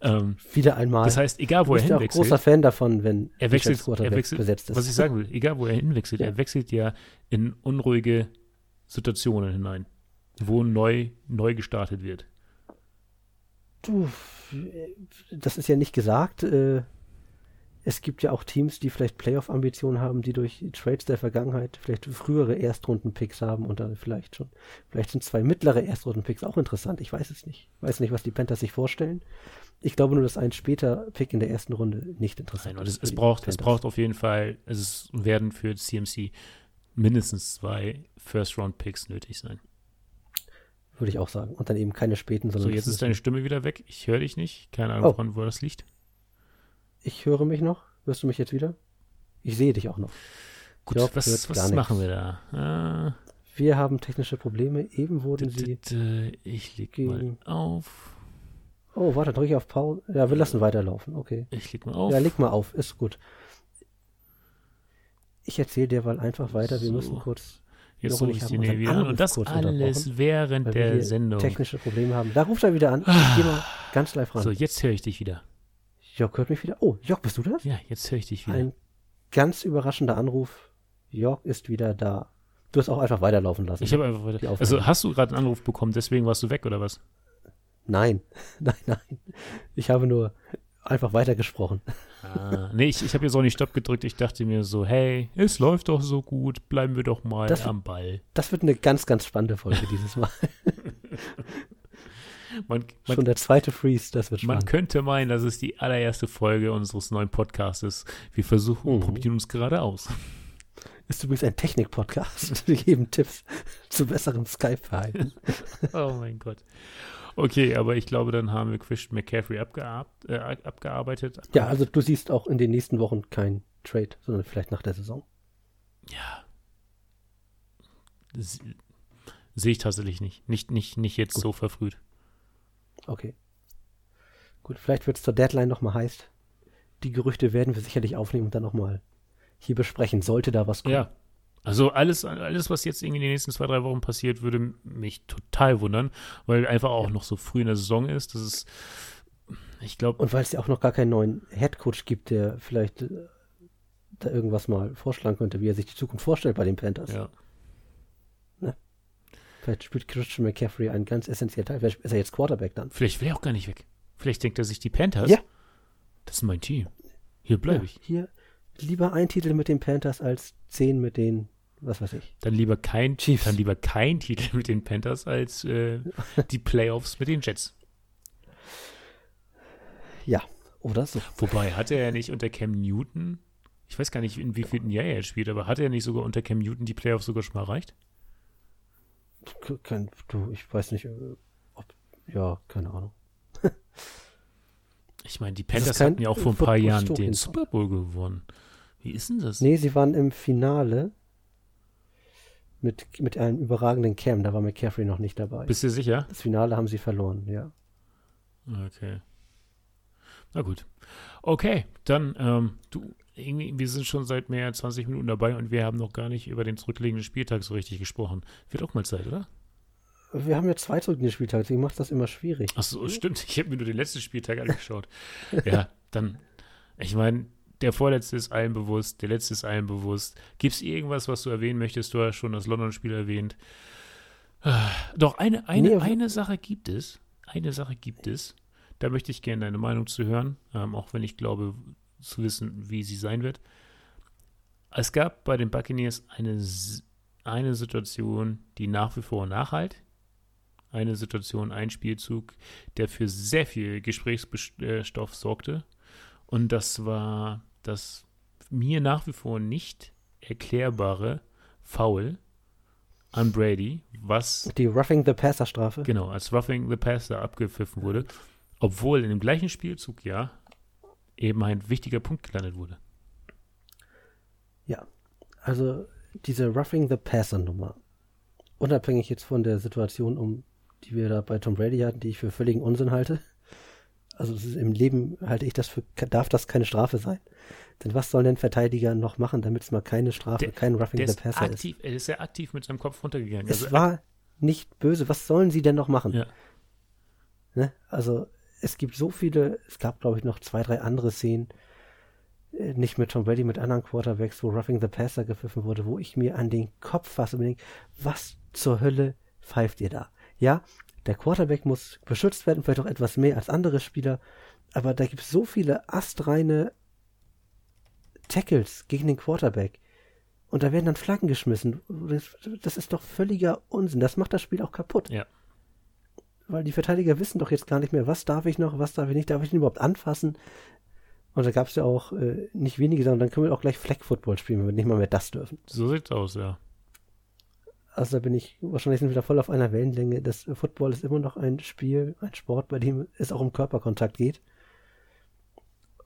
Speaker 2: Ähm,
Speaker 1: Wieder einmal.
Speaker 2: das heißt, egal wo er
Speaker 1: bist ja auch
Speaker 2: hinwechselt,
Speaker 1: großer Fan davon, wenn
Speaker 2: er wechselt, er wechselt
Speaker 1: besetzt ist.
Speaker 2: was ich sagen will, egal wo er hinwechselt,
Speaker 1: Ja.
Speaker 2: er wechselt ja in unruhige Situationen hinein, wo neu, neu gestartet wird.
Speaker 1: Du, das ist ja nicht gesagt. Äh, es gibt ja auch Teams, die vielleicht Playoff-Ambitionen haben, die durch Trades der Vergangenheit vielleicht frühere Erstrunden-Picks haben und dann vielleicht schon. Vielleicht sind zwei mittlere Erstrunden-Picks auch interessant. Ich weiß es nicht. Ich weiß nicht, was die Panthers sich vorstellen. Ich glaube nur, dass ein später Pick in der ersten Runde nicht interessant
Speaker 2: Nein,
Speaker 1: ist.
Speaker 2: es, braucht, es braucht auf jeden Fall, es werden für CMC mindestens zwei First-Round-Picks nötig sein.
Speaker 1: Würde ich auch sagen. Und dann eben keine späten, sondern.
Speaker 2: So, jetzt ist deine Stimme wieder weg. Ich höre dich nicht. Keine Ahnung,
Speaker 1: Oh.
Speaker 2: woran, wo das liegt.
Speaker 1: Ich höre mich noch. Hörst du mich jetzt wieder? Ich sehe dich auch noch.
Speaker 2: Gut,
Speaker 1: hört
Speaker 2: was, was machen wir da? Ah,
Speaker 1: Wir haben technische Probleme. Eben wurden
Speaker 2: d-
Speaker 1: sie.
Speaker 2: ich leg mal auf.
Speaker 1: Oh, warte, drücke ich auf Pause. Ja, wir lassen weiterlaufen. Okay.
Speaker 2: Ich leg mal auf.
Speaker 1: Ja, leg mal auf. Ist gut. Ich erzähle dir mal einfach weiter. Wir
Speaker 2: So.
Speaker 1: müssen kurz,
Speaker 2: Jetzt suche
Speaker 1: ich
Speaker 2: die Nähe wieder an. Und das alles während der Sendung.
Speaker 1: technische Probleme haben. Da ruft er wieder an. Ich gehe mal ganz live ran.
Speaker 2: So, jetzt höre ich dich wieder.
Speaker 1: Jörg hört mich wieder. Oh, Jörg, bist du das?
Speaker 2: Ja, jetzt höre ich dich wieder.
Speaker 1: Ein ganz überraschender Anruf. Jörg ist wieder da. Du hast auch einfach weiterlaufen lassen.
Speaker 2: ich habe einfach
Speaker 1: Die
Speaker 2: weiter. Also, hast du gerade einen Anruf bekommen, deswegen warst du weg, oder was?
Speaker 1: Nein, nein, nein. Ich habe nur einfach weitergesprochen.
Speaker 2: Ah, nee, ich, ich habe jetzt auch nicht Stopp gedrückt. Ich dachte mir so, hey, es läuft doch so gut, bleiben wir doch mal
Speaker 1: Das-
Speaker 2: am Ball.
Speaker 1: Das wird eine ganz, ganz spannende Folge dieses Mal.
Speaker 2: Man, man,
Speaker 1: Schon der zweite Freeze, das wird
Speaker 2: man
Speaker 1: spannend.
Speaker 2: könnte meinen, das ist die allererste Folge unseres neuen Podcastes. Wir versuchen,
Speaker 1: Mhm.
Speaker 2: probieren uns gerade aus.
Speaker 1: Ist übrigens ein Technik-Podcast. Wir geben Tipps zu besserem Skype-Verhalten.
Speaker 2: Oh mein Gott. Okay, aber ich glaube, dann haben wir Christian McCaffrey abgear äh, abgearbeitet.
Speaker 1: Ja, also du siehst auch in den nächsten Wochen kein Trade, sondern vielleicht nach der Saison.
Speaker 2: Ja. Se- Sehe ich tatsächlich nicht. Nicht, nicht, nicht jetzt
Speaker 1: Gut.
Speaker 2: so verfrüht.
Speaker 1: Okay. Gut, vielleicht wird es zur Deadline nochmal heiß. Die Gerüchte werden wir sicherlich aufnehmen und dann nochmal hier besprechen. Sollte da was kommen.
Speaker 2: Ja. Also alles, alles, was jetzt irgendwie in den nächsten zwei, drei Wochen passiert, würde mich total wundern, weil einfach auch noch so früh in der Saison ist. Das ist, ich glaube,
Speaker 1: Und weil es ja auch noch gar keinen neuen Headcoach gibt, der vielleicht äh, da irgendwas mal vorschlagen könnte, wie er sich die Zukunft vorstellt bei den Panthers.
Speaker 2: ja.
Speaker 1: Vielleicht spielt Christian McCaffrey einen ganz essentiellen Teil. Vielleicht ist er jetzt Quarterback dann.
Speaker 2: Vielleicht will er auch gar nicht weg. Vielleicht denkt er sich, die Panthers,
Speaker 1: Ja.
Speaker 2: das ist mein Team. Hier bleibe
Speaker 1: Ja,
Speaker 2: ich.
Speaker 1: Hier lieber ein Titel mit den Panthers als zehn mit den, was weiß ich.
Speaker 2: Dann lieber kein
Speaker 1: Chiefs.
Speaker 2: dann lieber kein Titel mit den Panthers als äh, die Playoffs mit den Jets.
Speaker 1: Ja, oder so.
Speaker 2: Wobei, hatte er nicht unter Cam Newton, ich weiß gar nicht, in wie vielen Jahr er spielt, aber hatte er nicht sogar unter Cam Newton die Playoffs sogar schon mal erreicht?
Speaker 1: Kein, du, ich weiß nicht, äh, ob, ja, keine Ahnung.
Speaker 2: Ich meine, die Panthers hatten ja auch vor ein paar Jahren den Super Bowl gewonnen. Wie ist denn das?
Speaker 1: Nee, sie waren im Finale mit, mit einem überragenden Cam. Da war McCaffrey noch nicht dabei.
Speaker 2: Bist du sicher?
Speaker 1: Das Finale haben sie verloren, ja.
Speaker 2: Okay. Na gut. Okay, dann, ähm, du, irgendwie, wir sind schon seit mehr als 20 Minuten dabei und wir haben noch gar nicht über den zurückliegenden Spieltag so richtig gesprochen. Wird auch mal Zeit, oder?
Speaker 1: Wir haben ja zwei zurückliegende Spieltage, deswegen macht das immer schwierig.
Speaker 2: Ach so, stimmt. Ich habe mir nur den letzten Spieltag angeschaut. ja, dann, ich meine, der vorletzte ist allen bewusst, der letzte ist allen bewusst. Gibt es irgendwas, was du erwähnen möchtest? Du hast schon das London-Spiel erwähnt. Ah, Doch, eine, eine,
Speaker 1: Nee,
Speaker 2: eine Sache gibt es. Eine Sache gibt es. Da möchte ich gerne deine Meinung zu hören, ähm, auch wenn ich glaube, zu wissen, wie sie sein wird. Es gab bei den Buccaneers eine, eine Situation, die nach wie vor nachhalt. eine Situation, ein Spielzug, der für sehr viel Gesprächsstoff sorgte. Und das war das mir nach wie vor nicht erklärbare Foul an Brady, was
Speaker 1: die Roughing the Passer Strafe.
Speaker 2: Genau, als Roughing the Passer abgepfiffen wurde, obwohl in dem gleichen Spielzug ja eben ein wichtiger Punkt gelandet wurde.
Speaker 1: Ja, also diese Roughing the Passer Nummer, unabhängig jetzt von der Situation, um die wir da bei Tom Brady hatten, die ich für völligen Unsinn halte. Also im Leben halte ich das für, darf das keine Strafe sein. Denn was soll denn Verteidiger noch machen, damit es mal keine Strafe, der, kein Roughing the Passer
Speaker 2: aktiv, ist? Er ist sehr aktiv mit seinem Kopf runtergegangen.
Speaker 1: Es also, war nicht böse. Was sollen sie denn noch machen? Ja. Ne? Also es gibt so viele, es gab glaube ich noch zwei, drei andere Szenen, äh, nicht mit Tom Brady, mit anderen Quarterbacks, wo Roughing the Passer gepfiffen wurde, wo ich mir an den Kopf fasse und denke, was zur Hölle pfeift ihr da? Ja, der Quarterback muss beschützt werden, vielleicht auch etwas mehr als andere Spieler, aber da gibt es so viele astreine Tackles gegen den Quarterback. Und da werden dann Flaggen geschmissen. Das ist doch völliger Unsinn. Das macht das Spiel auch kaputt.
Speaker 2: Ja.
Speaker 1: Weil die Verteidiger wissen doch jetzt gar nicht mehr, was darf ich noch, was darf ich nicht, darf ich ihn überhaupt anfassen? Und da gab es ja auch äh, nicht wenige, sondern dann können wir auch gleich Flag Football spielen, wenn wir nicht mal mehr das dürfen.
Speaker 2: So sieht's aus, ja.
Speaker 1: Also da bin ich, wahrscheinlich sind wir wieder voll auf einer Wellenlänge. Das Football ist immer noch ein Spiel, ein Sport, bei dem es auch um Körperkontakt geht.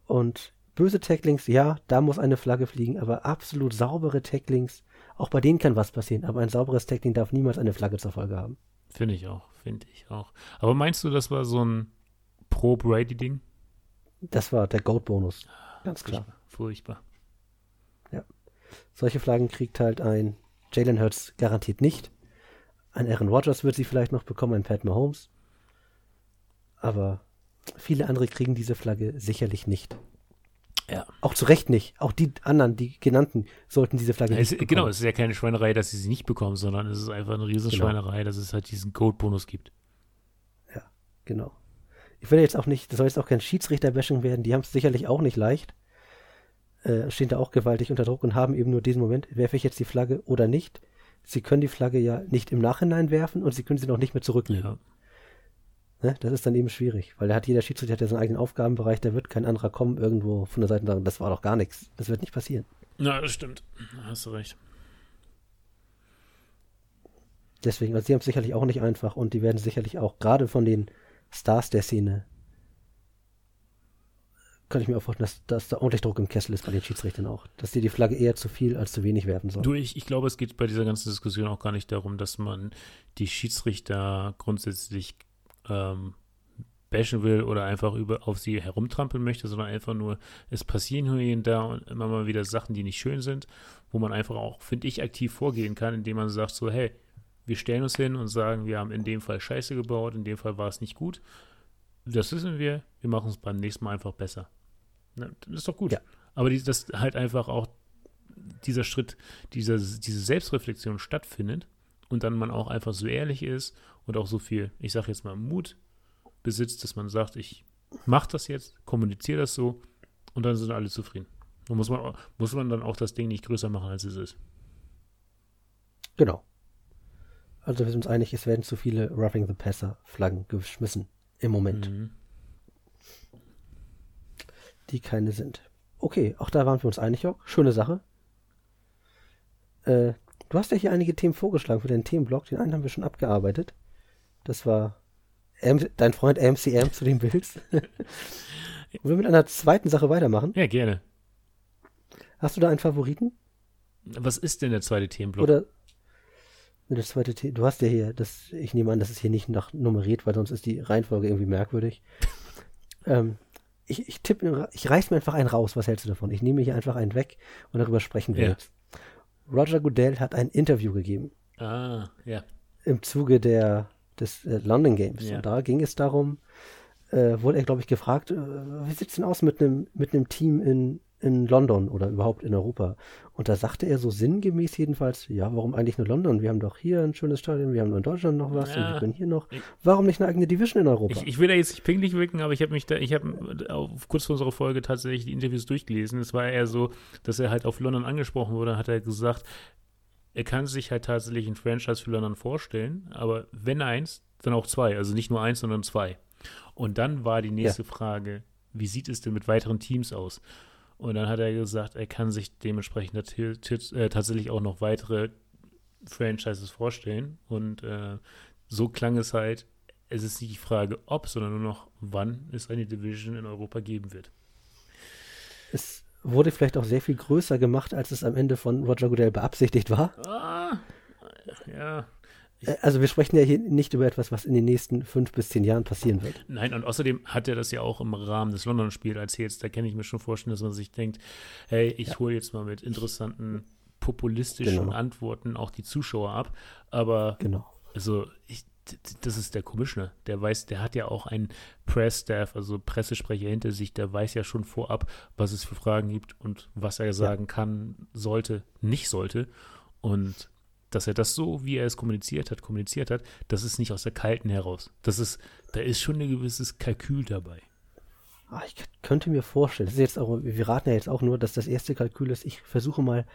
Speaker 1: Und böse Tacklings, ja, da muss eine Flagge fliegen, aber absolut saubere Tacklings, auch bei denen kann was passieren, aber ein sauberes Tackling darf niemals eine Flagge zur Folge haben.
Speaker 2: Finde ich auch, finde ich auch. Aber meinst du, das war so ein Pro-Brady-Ding?
Speaker 1: Das war der Goat-Bonus. Ganz
Speaker 2: klar. Furchtbar.
Speaker 1: Ja. Solche Flaggen kriegt halt ein Jalen Hurts garantiert nicht. Ein Aaron Rodgers wird sie vielleicht noch bekommen, ein Pat Mahomes. Aber viele andere kriegen diese Flagge sicherlich nicht.
Speaker 2: Ja.
Speaker 1: Auch zu Recht nicht. Auch die anderen, die genannten, sollten diese Flagge
Speaker 2: es,
Speaker 1: nicht bekommen.
Speaker 2: Genau, es ist ja keine Schweinerei, dass sie sie nicht bekommen, sondern es ist einfach eine Riesenschweinerei, genau. dass es halt diesen Code-Bonus gibt.
Speaker 1: Ja, genau. Ich will jetzt auch nicht, das soll jetzt auch kein Schiedsrichter-Bashing werden, die haben es sicherlich auch nicht leicht. Äh, stehen da auch gewaltig unter Druck und haben eben nur diesen Moment, werfe ich jetzt die Flagge oder nicht. Sie können die Flagge ja nicht im Nachhinein werfen und sie können sie noch nicht mehr zurücknehmen. Ja. Ne? Das ist dann eben schwierig, weil da hat jeder Schiedsrichter hat ja seinen eigenen Aufgabenbereich, da wird kein anderer kommen irgendwo von der Seite und sagen, das war doch gar nichts. Das wird nicht passieren.
Speaker 2: Na, das stimmt. Da hast du recht.
Speaker 1: Deswegen, also sie haben es sicherlich auch nicht einfach und die werden sicherlich auch gerade von den Stars der Szene kann ich mir auch vorstellen, dass, dass da ordentlich Druck im Kessel ist bei den Schiedsrichtern auch. Dass die die Flagge eher zu viel als zu wenig werfen sollen.
Speaker 2: Du, ich, ich glaube, es geht bei dieser ganzen Diskussion auch gar nicht darum, dass man die Schiedsrichter grundsätzlich ähm, bashen will oder einfach über, auf sie herumtrampeln möchte, sondern einfach nur, es passieren hier und da und immer mal wieder Sachen, die nicht schön sind, wo man einfach auch, finde ich, aktiv vorgehen kann, indem man sagt so, hey, wir stellen uns hin und sagen, wir haben in dem Fall Scheiße gebaut, in dem Fall war es nicht gut. Das wissen wir, wir machen es beim nächsten Mal einfach besser. Na, das ist doch gut. Ja. Aber die, dass halt einfach auch dieser Schritt, dieser, diese Selbstreflexion stattfindet und dann man auch einfach so ehrlich ist und auch so viel, ich sage jetzt mal, Mut besitzt, dass man sagt, ich mache das jetzt, kommuniziere das so und dann sind alle zufrieden. Und muss man, muss man dann auch das Ding nicht größer machen, als es ist.
Speaker 1: Genau. Also wir sind uns einig, es werden zu viele Roughing the Passer Flaggen geschmissen im Moment. Mhm. Die keine sind. Okay, auch da waren wir uns einig, Jörg. Schöne Sache. Äh, du hast ja hier einige Themen vorgeschlagen für den Themenblock. Den einen haben wir schon abgearbeitet. Das war M dein Freund MCM zu den Bills. Wollen wir mit einer zweiten Sache weitermachen?
Speaker 2: Ja, gerne.
Speaker 1: Hast du da einen Favoriten?
Speaker 2: Was ist denn der zweite Themenblock?
Speaker 1: Oder das zweite The du hast ja hier, das, ich nehme an, das ist hier nicht nach nummeriert, weil sonst ist die Reihenfolge irgendwie merkwürdig. ähm, ich, ich tippe, ich reiß mir einfach einen raus. Was hältst du davon? Ich nehme hier einfach einen weg und darüber sprechen wir ja. jetzt. Roger Goodell hat ein Interview gegeben.
Speaker 2: Ah, ja.
Speaker 1: Im Zuge der des äh, London Games. Ja. Und da ging es darum, äh, wurde er, glaube ich, gefragt, äh, wie sieht's denn aus mit einem mit einem Team in, in London oder überhaupt in Europa? Und da sagte er so sinngemäß jedenfalls, ja, warum eigentlich nur London? Wir haben doch hier ein schönes Stadion, wir haben in Deutschland noch was ja. und wir können hier noch. Warum nicht eine eigene Division in Europa?
Speaker 2: Ich, ich will da jetzt nicht pinglich wirken, aber ich habe mich da, ich habe kurz vor unserer Folge tatsächlich die Interviews durchgelesen. Es war eher so, dass er halt auf London angesprochen wurde, hat er gesagt, er kann sich halt tatsächlich ein Franchise für London vorstellen, aber wenn eins, dann auch zwei. Also nicht nur eins, sondern zwei. Und dann war die nächste ja. Frage, wie sieht es denn mit weiteren Teams aus? Und dann hat er gesagt, er kann sich dementsprechend äh, tatsächlich auch noch weitere Franchises vorstellen. Und äh, so klang es halt, es ist nicht die Frage, ob, sondern nur noch, wann es eine Division in Europa geben wird.
Speaker 1: Es wurde vielleicht auch sehr viel größer gemacht, als es am Ende von Roger Goodell beabsichtigt war.
Speaker 2: Ah, ja.
Speaker 1: Äh, also wir sprechen ja hier nicht über etwas, was in den nächsten fünf bis zehn Jahren passieren wird.
Speaker 2: Nein, und außerdem hat er das ja auch im Rahmen des London-Spiels erzählt. Da kann ich mir schon vorstellen, dass man sich denkt, hey, ich ja. hole jetzt mal mit interessanten populistischen genau. Antworten auch die Zuschauer ab. Aber
Speaker 1: genau.
Speaker 2: also ich, das ist der Commissioner. Der weiß, der hat ja auch einen Press-Staff, also Pressesprecher hinter sich, der weiß ja schon vorab, was es für Fragen gibt und was er sagen ja. kann, sollte, nicht sollte. Und dass er das so, wie er es kommuniziert hat, kommuniziert hat, das ist nicht aus der Kalten heraus. Das ist, da ist schon ein gewisses Kalkül dabei.
Speaker 1: Ah, ich könnte mir vorstellen, das ist jetzt auch, wir raten ja jetzt auch nur, dass das erste Kalkül ist, ich versuche mal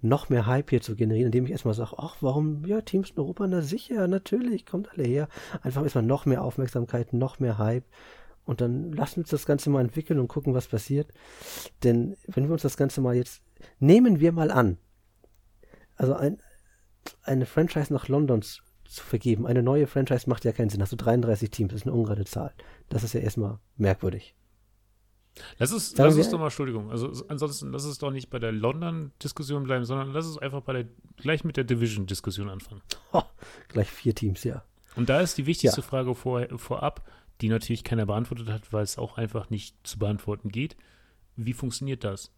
Speaker 1: noch mehr Hype hier zu generieren, indem ich erstmal sage, ach, warum, ja, Teams in Europa, na sicher, natürlich, kommt alle her. Einfach erstmal noch mehr Aufmerksamkeit, noch mehr Hype. Und dann lassen wir uns das Ganze mal entwickeln und gucken, was passiert. Denn wenn wir uns das Ganze mal jetzt, nehmen wir mal an, also ein, eine Franchise nach London zu, zu vergeben, eine neue Franchise macht ja keinen Sinn. Hast du 33 Teams, das ist eine ungerade Zahl. Das ist ja erstmal merkwürdig.
Speaker 2: Lass es, lass es doch mal, Entschuldigung, also ansonsten lass es doch nicht bei der London-Diskussion bleiben, sondern lass es einfach bei der, gleich mit der Division-Diskussion anfangen.
Speaker 1: Oh, gleich vier Teams, ja.
Speaker 2: Und da ist die wichtigste ja. Frage vor, vorab, die natürlich keiner beantwortet hat, weil es auch einfach nicht zu beantworten geht. Wie funktioniert das?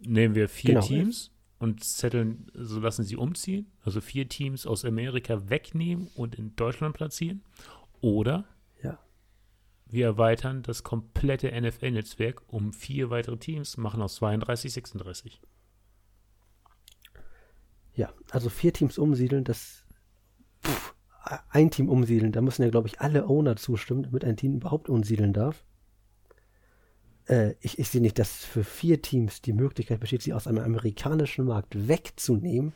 Speaker 2: Nehmen wir vier genau. Teams und zetteln, so lassen sie umziehen, also vier Teams aus Amerika wegnehmen und in Deutschland platzieren? Oder wir erweitern das komplette NFL-Netzwerk um vier weitere Teams, machen aus 32 36.
Speaker 1: Ja, also vier Teams umsiedeln, das pff, ein Team umsiedeln, da müssen ja, glaube ich, alle Owner zustimmen, damit ein Team überhaupt umsiedeln darf. Äh, ich, ich sehe nicht, dass für vier Teams die Möglichkeit besteht, sie aus einem amerikanischen Markt wegzunehmen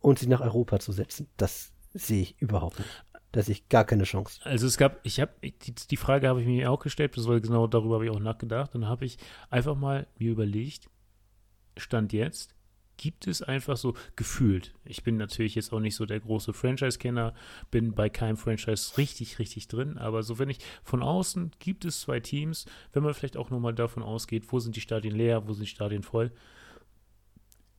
Speaker 1: und sie nach Europa zu setzen. Das sehe ich überhaupt nicht. Da sehe ich gar keine Chance.
Speaker 2: Also es gab, ich habe, die, die, Frage habe ich mir auch gestellt, weil genau darüber habe ich auch nachgedacht. Und habe ich einfach mal mir überlegt, Stand jetzt, gibt es einfach so gefühlt. Ich bin natürlich jetzt auch nicht so der große Franchise-Kenner, bin bei keinem Franchise richtig, richtig drin, aber so wenn ich von außen gibt es zwei Teams, wenn man vielleicht auch nochmal davon ausgeht, wo sind die Stadien leer, wo sind die Stadien voll.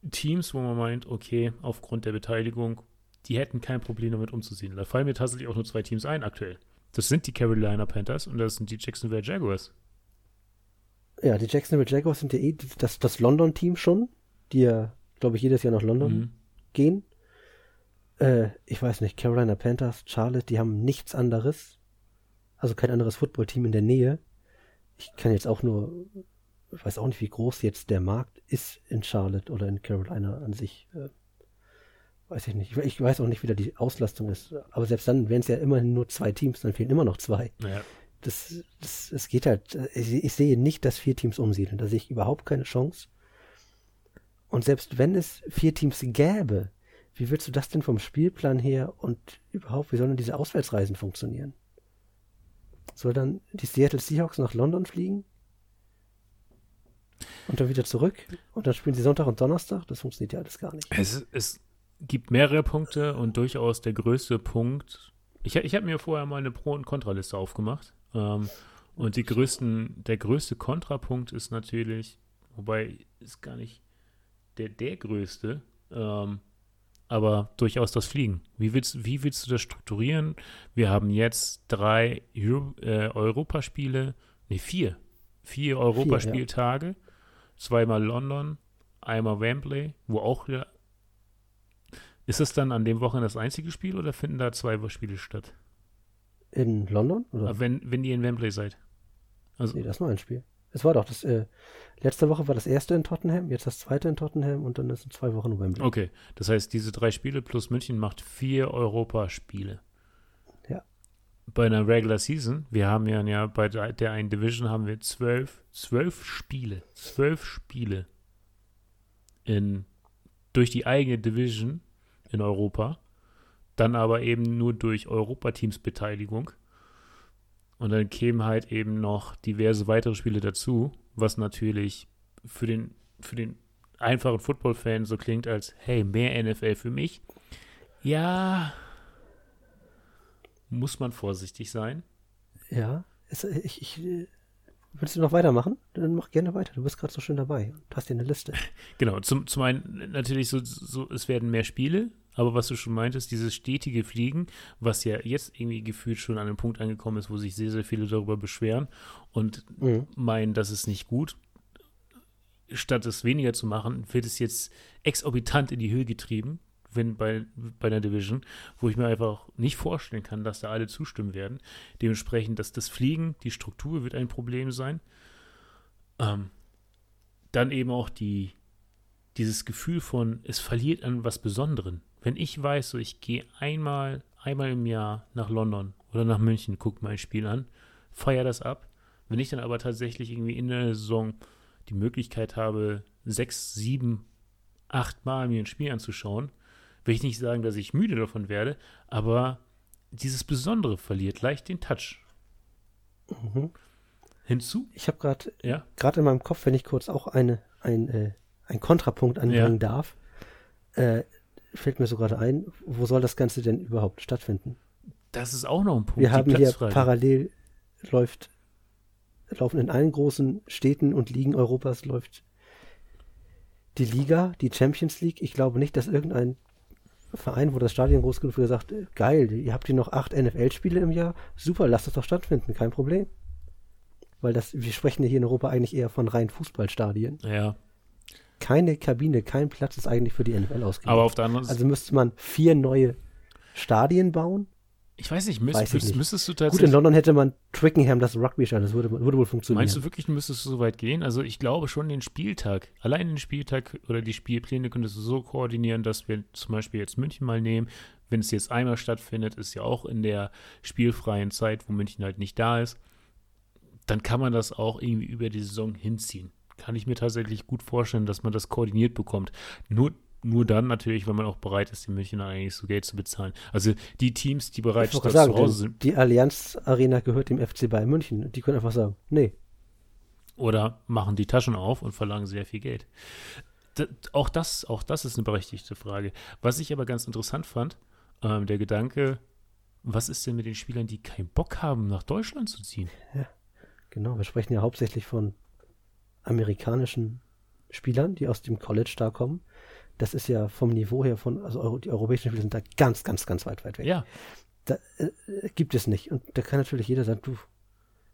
Speaker 2: Teams, wo man meint, okay, aufgrund der Beteiligung die hätten kein Problem damit umzusiedeln. Da fallen mir tatsächlich auch nur zwei Teams ein aktuell. Das sind die Carolina Panthers und das sind die Jacksonville Jaguars.
Speaker 1: Ja, die Jacksonville Jaguars sind ja eh das, das London-Team schon, die ja, glaube ich, jedes Jahr nach London mhm. gehen. Äh, ich weiß nicht, Carolina Panthers, Charlotte, die haben nichts anderes. Also kein anderes Footballteam in der Nähe. Ich kann jetzt auch nur, ich weiß auch nicht, wie groß jetzt der Markt ist in Charlotte oder in Carolina an sich. Äh, weiß ich nicht. Ich weiß auch nicht, wie da die Auslastung ist. Aber selbst dann wären es ja immerhin nur zwei Teams, dann fehlen immer noch zwei.
Speaker 2: Ja.
Speaker 1: Das, das, es geht halt, ich, ich, sehe nicht, dass vier Teams umsiedeln. Da sehe ich überhaupt keine Chance. Und selbst wenn es vier Teams gäbe, wie willst du das denn vom Spielplan her und überhaupt, wie sollen diese Auswärtsreisen funktionieren? Soll dann die Seattle Seahawks nach London fliegen? Und dann wieder zurück? Und dann spielen sie Sonntag und Donnerstag? Das funktioniert ja alles gar nicht.
Speaker 2: Es ist gibt mehrere Punkte und durchaus der größte Punkt. Ich, ich habe mir vorher mal eine Pro- und Kontraliste aufgemacht. Ähm, und die größten, der größte Kontrapunkt ist natürlich, wobei ist gar nicht der, der größte, ähm, aber durchaus das Fliegen. Wie willst, wie willst du das strukturieren? Wir haben jetzt drei Euro, äh, Europaspiele, nee, vier. Vier Europaspieltage, ja. zweimal London, einmal Wembley, wo auch wieder ist es dann an dem Wochenende das einzige Spiel oder finden da zwei Spiele statt?
Speaker 1: In London? Oder?
Speaker 2: Wenn, wenn ihr in Wembley seid.
Speaker 1: Also, nee, das ist nur ein Spiel. Es war doch das, äh, letzte Woche war das erste in Tottenham, jetzt das zweite in Tottenham und dann ist in zwei Wochen Wembley.
Speaker 2: Okay, das heißt, diese drei Spiele plus München macht vier Europaspiele.
Speaker 1: Ja.
Speaker 2: Bei einer Regular Season, wir haben ja, ja bei der, einen Division haben wir zwölf, zwölf Spiele, zwölf Spiele in, durch die eigene Division in Europa. Dann aber eben nur durch Europateams Beteiligung. Und dann kämen halt eben noch diverse weitere Spiele dazu, was natürlich für den, für den einfachen Football-Fan so klingt als, hey, mehr NFL für mich. Ja, muss man vorsichtig sein.
Speaker 1: Ja, es, ich, ich willst du noch weitermachen? Dann mach gerne weiter. Du bist gerade so schön dabei und hast hier eine Liste.
Speaker 2: Genau, zum, zum einen natürlich so, so, es werden mehr Spiele, aber was du schon meintest, dieses stetige Fliegen, was ja jetzt irgendwie gefühlt schon an einem Punkt angekommen ist, wo sich sehr, sehr viele darüber beschweren und mhm. meinen, das ist nicht gut. Statt es weniger zu machen, wird es jetzt exorbitant in die Höhe getrieben, wenn bei, bei einer Division, wo ich mir einfach nicht vorstellen kann, dass da alle zustimmen werden. Dementsprechend, dass das Fliegen, die Struktur wird ein Problem sein. Ähm, dann eben auch die, dieses Gefühl von, es verliert an was Besonderen. Wenn ich weiß, so ich gehe einmal, einmal im Jahr nach London oder nach München, gucke mein Spiel an, feiere das ab. Wenn ich dann aber tatsächlich irgendwie in der Saison die Möglichkeit habe, sechs, sieben, acht Mal mir ein Spiel anzuschauen, will ich nicht sagen, dass ich müde davon werde, aber dieses Besondere verliert leicht den Touch. Mhm. Hinzu?
Speaker 1: Ich habe gerade ja? gerade in meinem Kopf, wenn ich kurz auch eine, ein, äh, ein Kontrapunkt anbringen ja. darf, äh, fällt mir so gerade ein, wo soll das Ganze denn überhaupt stattfinden?
Speaker 2: Das ist auch noch ein Punkt.
Speaker 1: Wir haben hier parallel läuft, laufen in allen großen Städten und Ligen Europas läuft die Liga, die Champions League. Ich glaube nicht, dass irgendein Verein, wo das Stadion groß genug für sagt, geil, ihr habt hier noch acht NFL-Spiele im Jahr, super, lasst das doch stattfinden, kein Problem. Weil das, wir sprechen ja hier in Europa eigentlich eher von rein Fußballstadien.
Speaker 2: Ja,
Speaker 1: keine Kabine, kein Platz ist eigentlich für die NFL ausgegeben.
Speaker 2: Aber auf der anderen
Speaker 1: Seite. Also müsste man vier neue Stadien bauen.
Speaker 2: Ich weiß nicht, müsst, weiß nicht. müsstest du
Speaker 1: tatsächlich. Gut, in London hätte man Twickenham das Rugby-Stadion, das würde, würde wohl funktionieren.
Speaker 2: Meinst du wirklich, müsstest du so weit gehen? Also ich glaube schon den Spieltag, allein den Spieltag oder die Spielpläne könntest du so koordinieren, dass wir zum Beispiel jetzt München mal nehmen. Wenn es jetzt einmal stattfindet, ist ja auch in der spielfreien Zeit, wo München halt nicht da ist. Dann kann man das auch irgendwie über die Saison hinziehen kann ich mir tatsächlich gut vorstellen, dass man das koordiniert bekommt. Nur, nur dann natürlich, wenn man auch bereit ist, die Münchner eigentlich so Geld zu bezahlen. Also die Teams, die bereits
Speaker 1: zu Hause sind. Die Allianz Arena gehört dem FC Bayern München. Die können einfach sagen, nee.
Speaker 2: Oder machen die Taschen auf und verlangen sehr viel Geld. D auch, das, auch das ist eine berechtigte Frage. Was ich aber ganz interessant fand, ähm, der Gedanke, was ist denn mit den Spielern, die keinen Bock haben, nach Deutschland zu ziehen?
Speaker 1: Ja, genau. Wir sprechen ja hauptsächlich von amerikanischen Spielern, die aus dem College da kommen. Das ist ja vom Niveau her von, also Euro, die europäischen Spieler sind da ganz, ganz, ganz weit, weit weg.
Speaker 2: Ja.
Speaker 1: Da äh, gibt es nicht. Und da kann natürlich jeder sagen, du,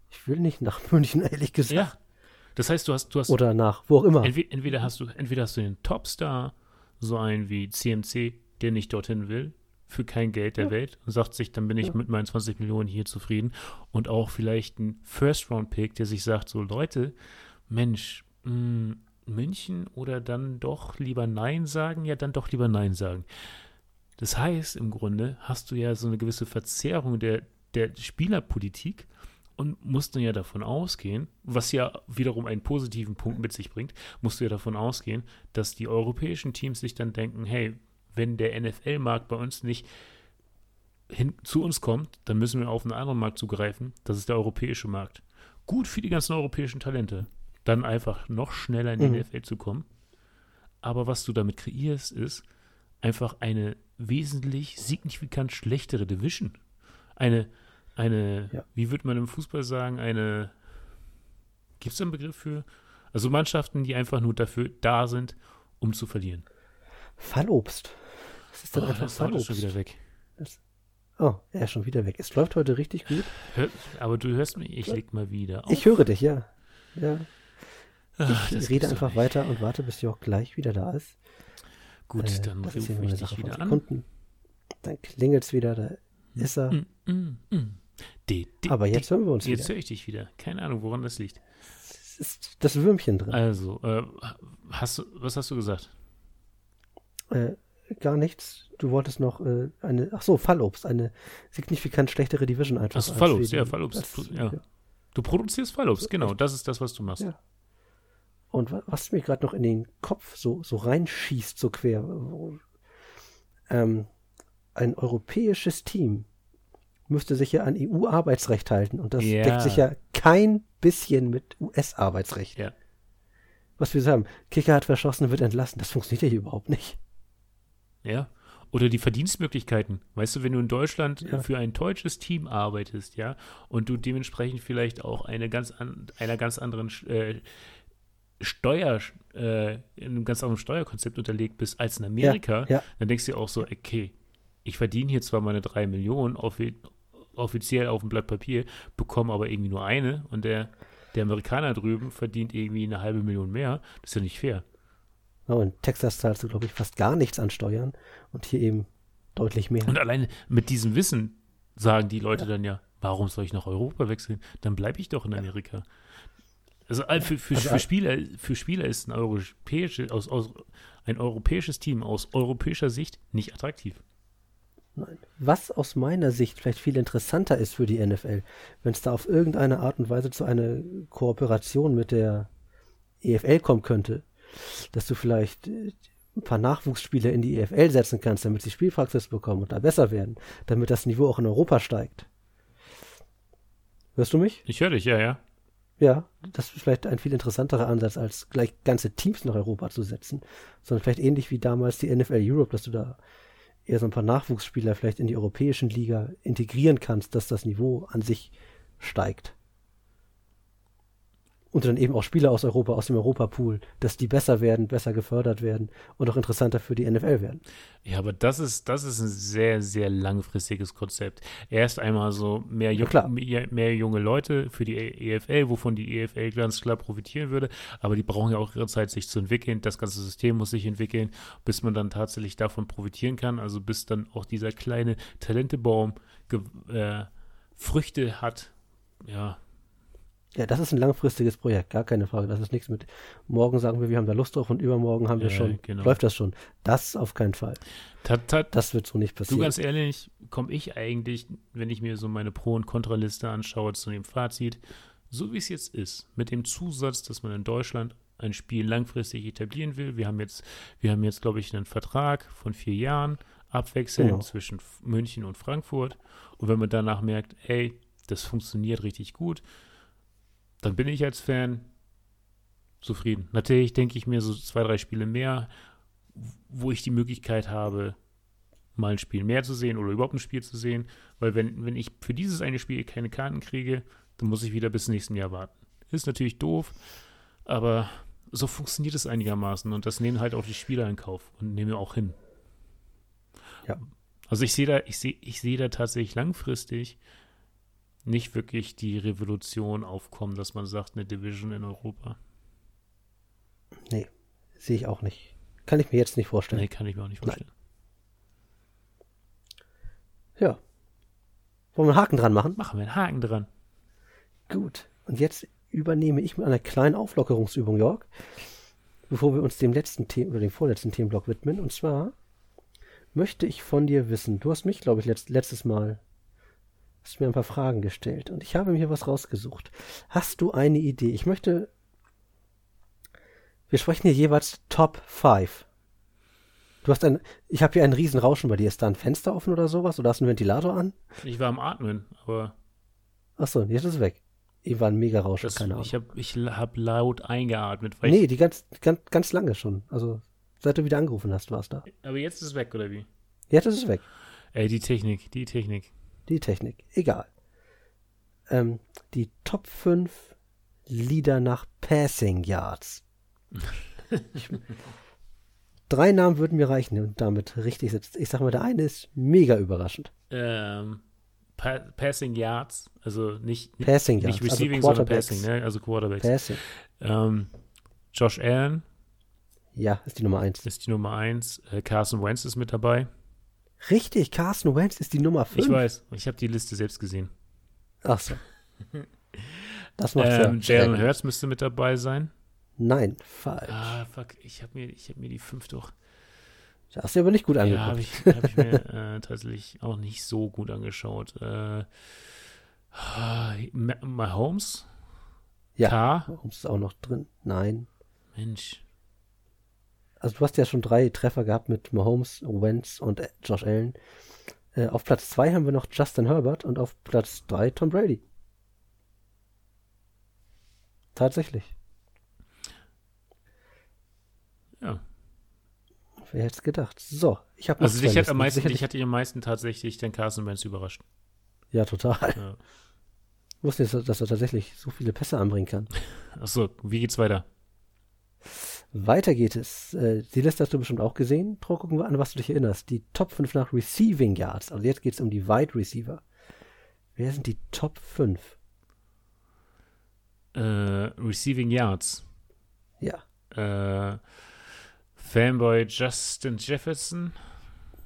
Speaker 1: ich will nicht nach München, ehrlich gesagt. Ja.
Speaker 2: Das heißt, du hast, du hast.
Speaker 1: Oder nach, wo auch immer.
Speaker 2: Entweder, entweder hast du, entweder hast du den Topstar, so einen wie CMC, der nicht dorthin will, für kein Geld der ja. Welt und sagt sich, dann bin ich ja. mit meinen 20 Millionen hier zufrieden. Und auch vielleicht ein First-Round-Pick, der sich sagt, so Leute, Mensch, mh, hm, München oder dann doch lieber Nein sagen? Ja, dann doch lieber Nein sagen. Das heißt, im Grunde hast du ja so eine gewisse Verzerrung der, der Spielerpolitik und musst dann ja davon ausgehen, was ja wiederum einen positiven Punkt mit sich bringt, musst du ja davon ausgehen, dass die europäischen Teams sich dann denken, hey, wenn der NFL-Markt bei uns nicht hin, zu uns kommt, dann müssen wir auf einen anderen Markt zugreifen. Das ist der europäische Markt. Gut für die ganzen europäischen Talente dann einfach noch schneller in die mhm. NFL zu kommen. Aber was du damit kreierst, ist einfach eine wesentlich signifikant schlechtere Division. Eine, eine, ja. wie würde man im Fußball sagen, eine, gibt es einen Begriff für? Also Mannschaften, die einfach nur dafür da sind, um zu verlieren.
Speaker 1: Fallobst.
Speaker 2: Das ist dann oh, einfach das Fallobst. Ist schon wieder weg.
Speaker 1: Das, oh, er ist schon wieder weg. Es läuft heute richtig gut.
Speaker 2: Hör, aber du hörst mich, ich leg mal wieder
Speaker 1: auf. Ich höre dich, ja. Ja. Ach, ich rede einfach weiter und warte, bis auch gleich wieder da ist.
Speaker 2: Gut, äh, dann rufe ich dich wieder an.
Speaker 1: Sekunden. Dann klingelt es wieder, da ist er. Mm, mm, mm. De, de, Aber jetzt de, hören wir uns
Speaker 2: Jetzt höre ich dich wieder. Keine Ahnung, woran das liegt.
Speaker 1: Es ist das Würmchen drin.
Speaker 2: Also, äh, hast was hast du gesagt?
Speaker 1: Äh, gar nichts. Du wolltest noch äh, eine, ach so, Fallobst, eine signifikant schlechtere Division einfach.
Speaker 2: Ach, Fallobst, ja, Fallobst. Ja. Du produzierst Fallobst, genau. Das ist das, was du machst. Ja.
Speaker 1: Und was mir gerade noch in den Kopf so, so reinschießt, so quer, ähm, ein europäisches Team müsste sich ja an EU-Arbeitsrecht halten und das
Speaker 2: Ja.
Speaker 1: deckt sich ja kein bisschen mit US-Arbeitsrecht.
Speaker 2: Ja.
Speaker 1: Was wir sagen, Kicker hat verschossen, wird entlassen. Das funktioniert ja hier überhaupt nicht.
Speaker 2: Ja. Oder die Verdienstmöglichkeiten. Weißt du, wenn du in Deutschland
Speaker 1: Ja.
Speaker 2: für ein deutsches Team arbeitest, ja, und du dementsprechend vielleicht auch eine ganz an, einer ganz anderen äh, Steuer, äh, in einem ganz anderen Steuerkonzept unterlegt bist als in Amerika,
Speaker 1: ja.
Speaker 2: dann denkst du auch so, okay, ich verdiene hier zwar meine drei Millionen offi offiziell auf dem Blatt Papier, bekomme aber irgendwie nur eine und der, der Amerikaner drüben verdient irgendwie eine halbe Million mehr. Das ist ja nicht fair.
Speaker 1: Ja, in Texas zahlst du, glaube ich, fast gar nichts an Steuern und hier eben deutlich mehr.
Speaker 2: Und alleine mit diesem Wissen sagen die Leute dann ja, warum soll ich nach Europa wechseln? Dann bleibe ich doch in Amerika. Also für, für,
Speaker 1: Also
Speaker 2: für, Spieler, für Spieler ist ein, europäische, aus, aus, ein europäisches Team aus europäischer Sicht nicht attraktiv.
Speaker 1: Nein. Was aus meiner Sicht vielleicht viel interessanter ist für die NFL, wenn es da auf irgendeine Art und Weise zu einer Kooperation mit der EFL kommen könnte, dass du vielleicht äh, ein paar Nachwuchsspieler in die EFL setzen kannst, damit sie Spielpraxis bekommen und da besser werden, damit das Niveau auch in Europa steigt. Hörst du mich?
Speaker 2: Ich höre dich, ja, ja.
Speaker 1: Ja, das ist vielleicht ein viel interessanterer Ansatz, als gleich ganze Teams nach Europa zu setzen, sondern vielleicht ähnlich wie damals die NFL Europe, dass du da eher so ein paar Nachwuchsspieler vielleicht in die europäischen Liga integrieren kannst, dass das Niveau an sich steigt. Und dann eben auch Spieler aus Europa, aus dem Europapool, dass die besser werden, besser gefördert werden und auch interessanter für die NFL werden.
Speaker 2: Ja, aber das ist, das ist ein sehr, sehr langfristiges Konzept. Erst einmal so mehr,
Speaker 1: Ja,
Speaker 2: ju
Speaker 1: klar.
Speaker 2: mehr, mehr junge Leute für die EFL, wovon die EFL ganz klar profitieren würde. Aber die brauchen ja auch ihre Zeit, sich zu entwickeln. Das ganze System muss sich entwickeln, bis man dann tatsächlich davon profitieren kann. Also bis dann auch dieser kleine Talentebaum äh, Früchte hat. Ja,
Speaker 1: Ja, das ist ein langfristiges Projekt, gar keine Frage. Das ist nichts mit morgen sagen wir, wir haben da Lust drauf und übermorgen haben wir
Speaker 2: Ja,
Speaker 1: schon,
Speaker 2: genau.
Speaker 1: läuft das schon. Das auf keinen Fall.
Speaker 2: tat, tat,
Speaker 1: Das wird so nicht
Speaker 2: Du
Speaker 1: passieren.
Speaker 2: ganz ehrlich, komme ich eigentlich, wenn ich mir so meine Pro- und Kontraliste anschaue, zu dem Fazit, so wie es jetzt ist, mit dem Zusatz, dass man in Deutschland ein Spiel langfristig etablieren will. Wir haben jetzt, wir haben jetzt, glaube ich, einen Vertrag von vier Jahren, abwechselnd
Speaker 1: Genau.
Speaker 2: zwischen München und Frankfurt. Und wenn man danach merkt, ey, das funktioniert richtig gut, dann bin ich als Fan zufrieden. Natürlich denke ich mir so zwei, drei Spiele mehr, wo ich die Möglichkeit habe, mal ein Spiel mehr zu sehen oder überhaupt ein Spiel zu sehen. Weil wenn, wenn ich für dieses eine Spiel keine Karten kriege, dann muss ich wieder bis nächsten Jahr warten. Ist natürlich doof, aber so funktioniert es einigermaßen und das nehmen halt auch die Spieler in Kauf und nehmen auch hin.
Speaker 1: Ja.
Speaker 2: Also ich sehe da, ich sehe, ich sehe da tatsächlich langfristig nicht wirklich die Revolution aufkommen, dass man sagt, eine Division in Europa.
Speaker 1: Nee, sehe ich auch nicht. Kann ich mir jetzt nicht vorstellen.
Speaker 2: Nee, kann ich mir auch nicht
Speaker 1: Nein.
Speaker 2: vorstellen.
Speaker 1: Ja. Wollen wir einen Haken dran machen?
Speaker 2: Machen wir einen Haken dran.
Speaker 1: Gut. Und jetzt übernehme ich mit einer kleinen Auflockerungsübung, Jörg, bevor wir uns dem letzten Thema oder dem vorletzten Themenblock widmen. Und zwar möchte ich von dir wissen, du hast mich, glaube ich, letzt, letztes Mal hast mir ein paar Fragen gestellt und ich habe mir was rausgesucht. Hast du eine Idee? Ich möchte, wir sprechen hier jeweils Top 5. Du hast ein, ich habe hier einen riesen Rauschen bei dir. Ist da ein Fenster offen oder sowas? Oder hast du einen Ventilator an?
Speaker 2: Ich war am Atmen, aber
Speaker 1: Achso, jetzt ist es weg. Ich war ein mega Rauschen,
Speaker 2: das,
Speaker 1: keine Ahnung.
Speaker 2: ich habe ich hab laut eingeatmet. Weil
Speaker 1: Nee, die ganz, ganz, ganz lange schon. Also, seit du wieder angerufen hast, war es da.
Speaker 2: aber jetzt ist es weg, oder wie?
Speaker 1: Jetzt ist es weg.
Speaker 2: Ey, die Technik, die Technik.
Speaker 1: Die Technik. Egal. Ähm, die Top 5 Lieder nach Passing Yards. ich, drei Namen würden mir reichen und damit richtig sitzt. Ich sag mal, der eine ist mega überraschend.
Speaker 2: Ähm, pa Passing Yards, also nicht,
Speaker 1: Passing
Speaker 2: nicht
Speaker 1: Yards.
Speaker 2: Receiving,
Speaker 1: also
Speaker 2: sondern
Speaker 1: Quarterbacks.
Speaker 2: Passing, ne? Also Quarterbacks.
Speaker 1: Passing.
Speaker 2: Ähm, Josh Allen
Speaker 1: Ja, ist die Nummer 1.
Speaker 2: ist die Nummer 1. Äh, Carson Wentz ist mit dabei.
Speaker 1: Richtig, Carson Wentz ist die Nummer 5.
Speaker 2: Ich weiß, ich habe die Liste selbst gesehen.
Speaker 1: Ach so. Das macht
Speaker 2: Ähm,
Speaker 1: ja.
Speaker 2: Jalen Hurts müsste mit dabei sein.
Speaker 1: Nein, falsch.
Speaker 2: Ah, fuck, ich habe mir, ich hab mir die 5 doch
Speaker 1: Das hast du aber nicht gut
Speaker 2: Ja,
Speaker 1: angeguckt.
Speaker 2: habe ich, hab ich mir äh, tatsächlich auch nicht so gut angeschaut. Äh, ah, Ma- Mahomes?
Speaker 1: Ja.
Speaker 2: K?
Speaker 1: Warum ist auch noch drin? Nein.
Speaker 2: Mensch.
Speaker 1: Also du hast ja schon drei Treffer gehabt mit Mahomes, Wentz und Josh Allen. Äh, auf Platz zwei haben wir noch Justin Herbert und auf Platz drei Tom Brady. Tatsächlich.
Speaker 2: Ja.
Speaker 1: Wer hätte es gedacht? So, ich habe
Speaker 2: Also dich hat, am meisten, dich hat am meisten tatsächlich den Carson Wentz überrascht.
Speaker 1: Ja, total.
Speaker 2: Ja.
Speaker 1: Ich wusste nicht, dass er tatsächlich so viele Pässe anbringen kann.
Speaker 2: Achso, wie geht's weiter?
Speaker 1: Weiter geht es. Äh, die Liste hast du bestimmt auch gesehen. Trau, gucken wir an, was du dich erinnerst. Die Top 5 nach Receiving Yards. Also jetzt geht es um die Wide Receiver. Wer sind die Top 5?
Speaker 2: Äh, Receiving Yards.
Speaker 1: Ja.
Speaker 2: Äh, Fanboy Justin Jefferson.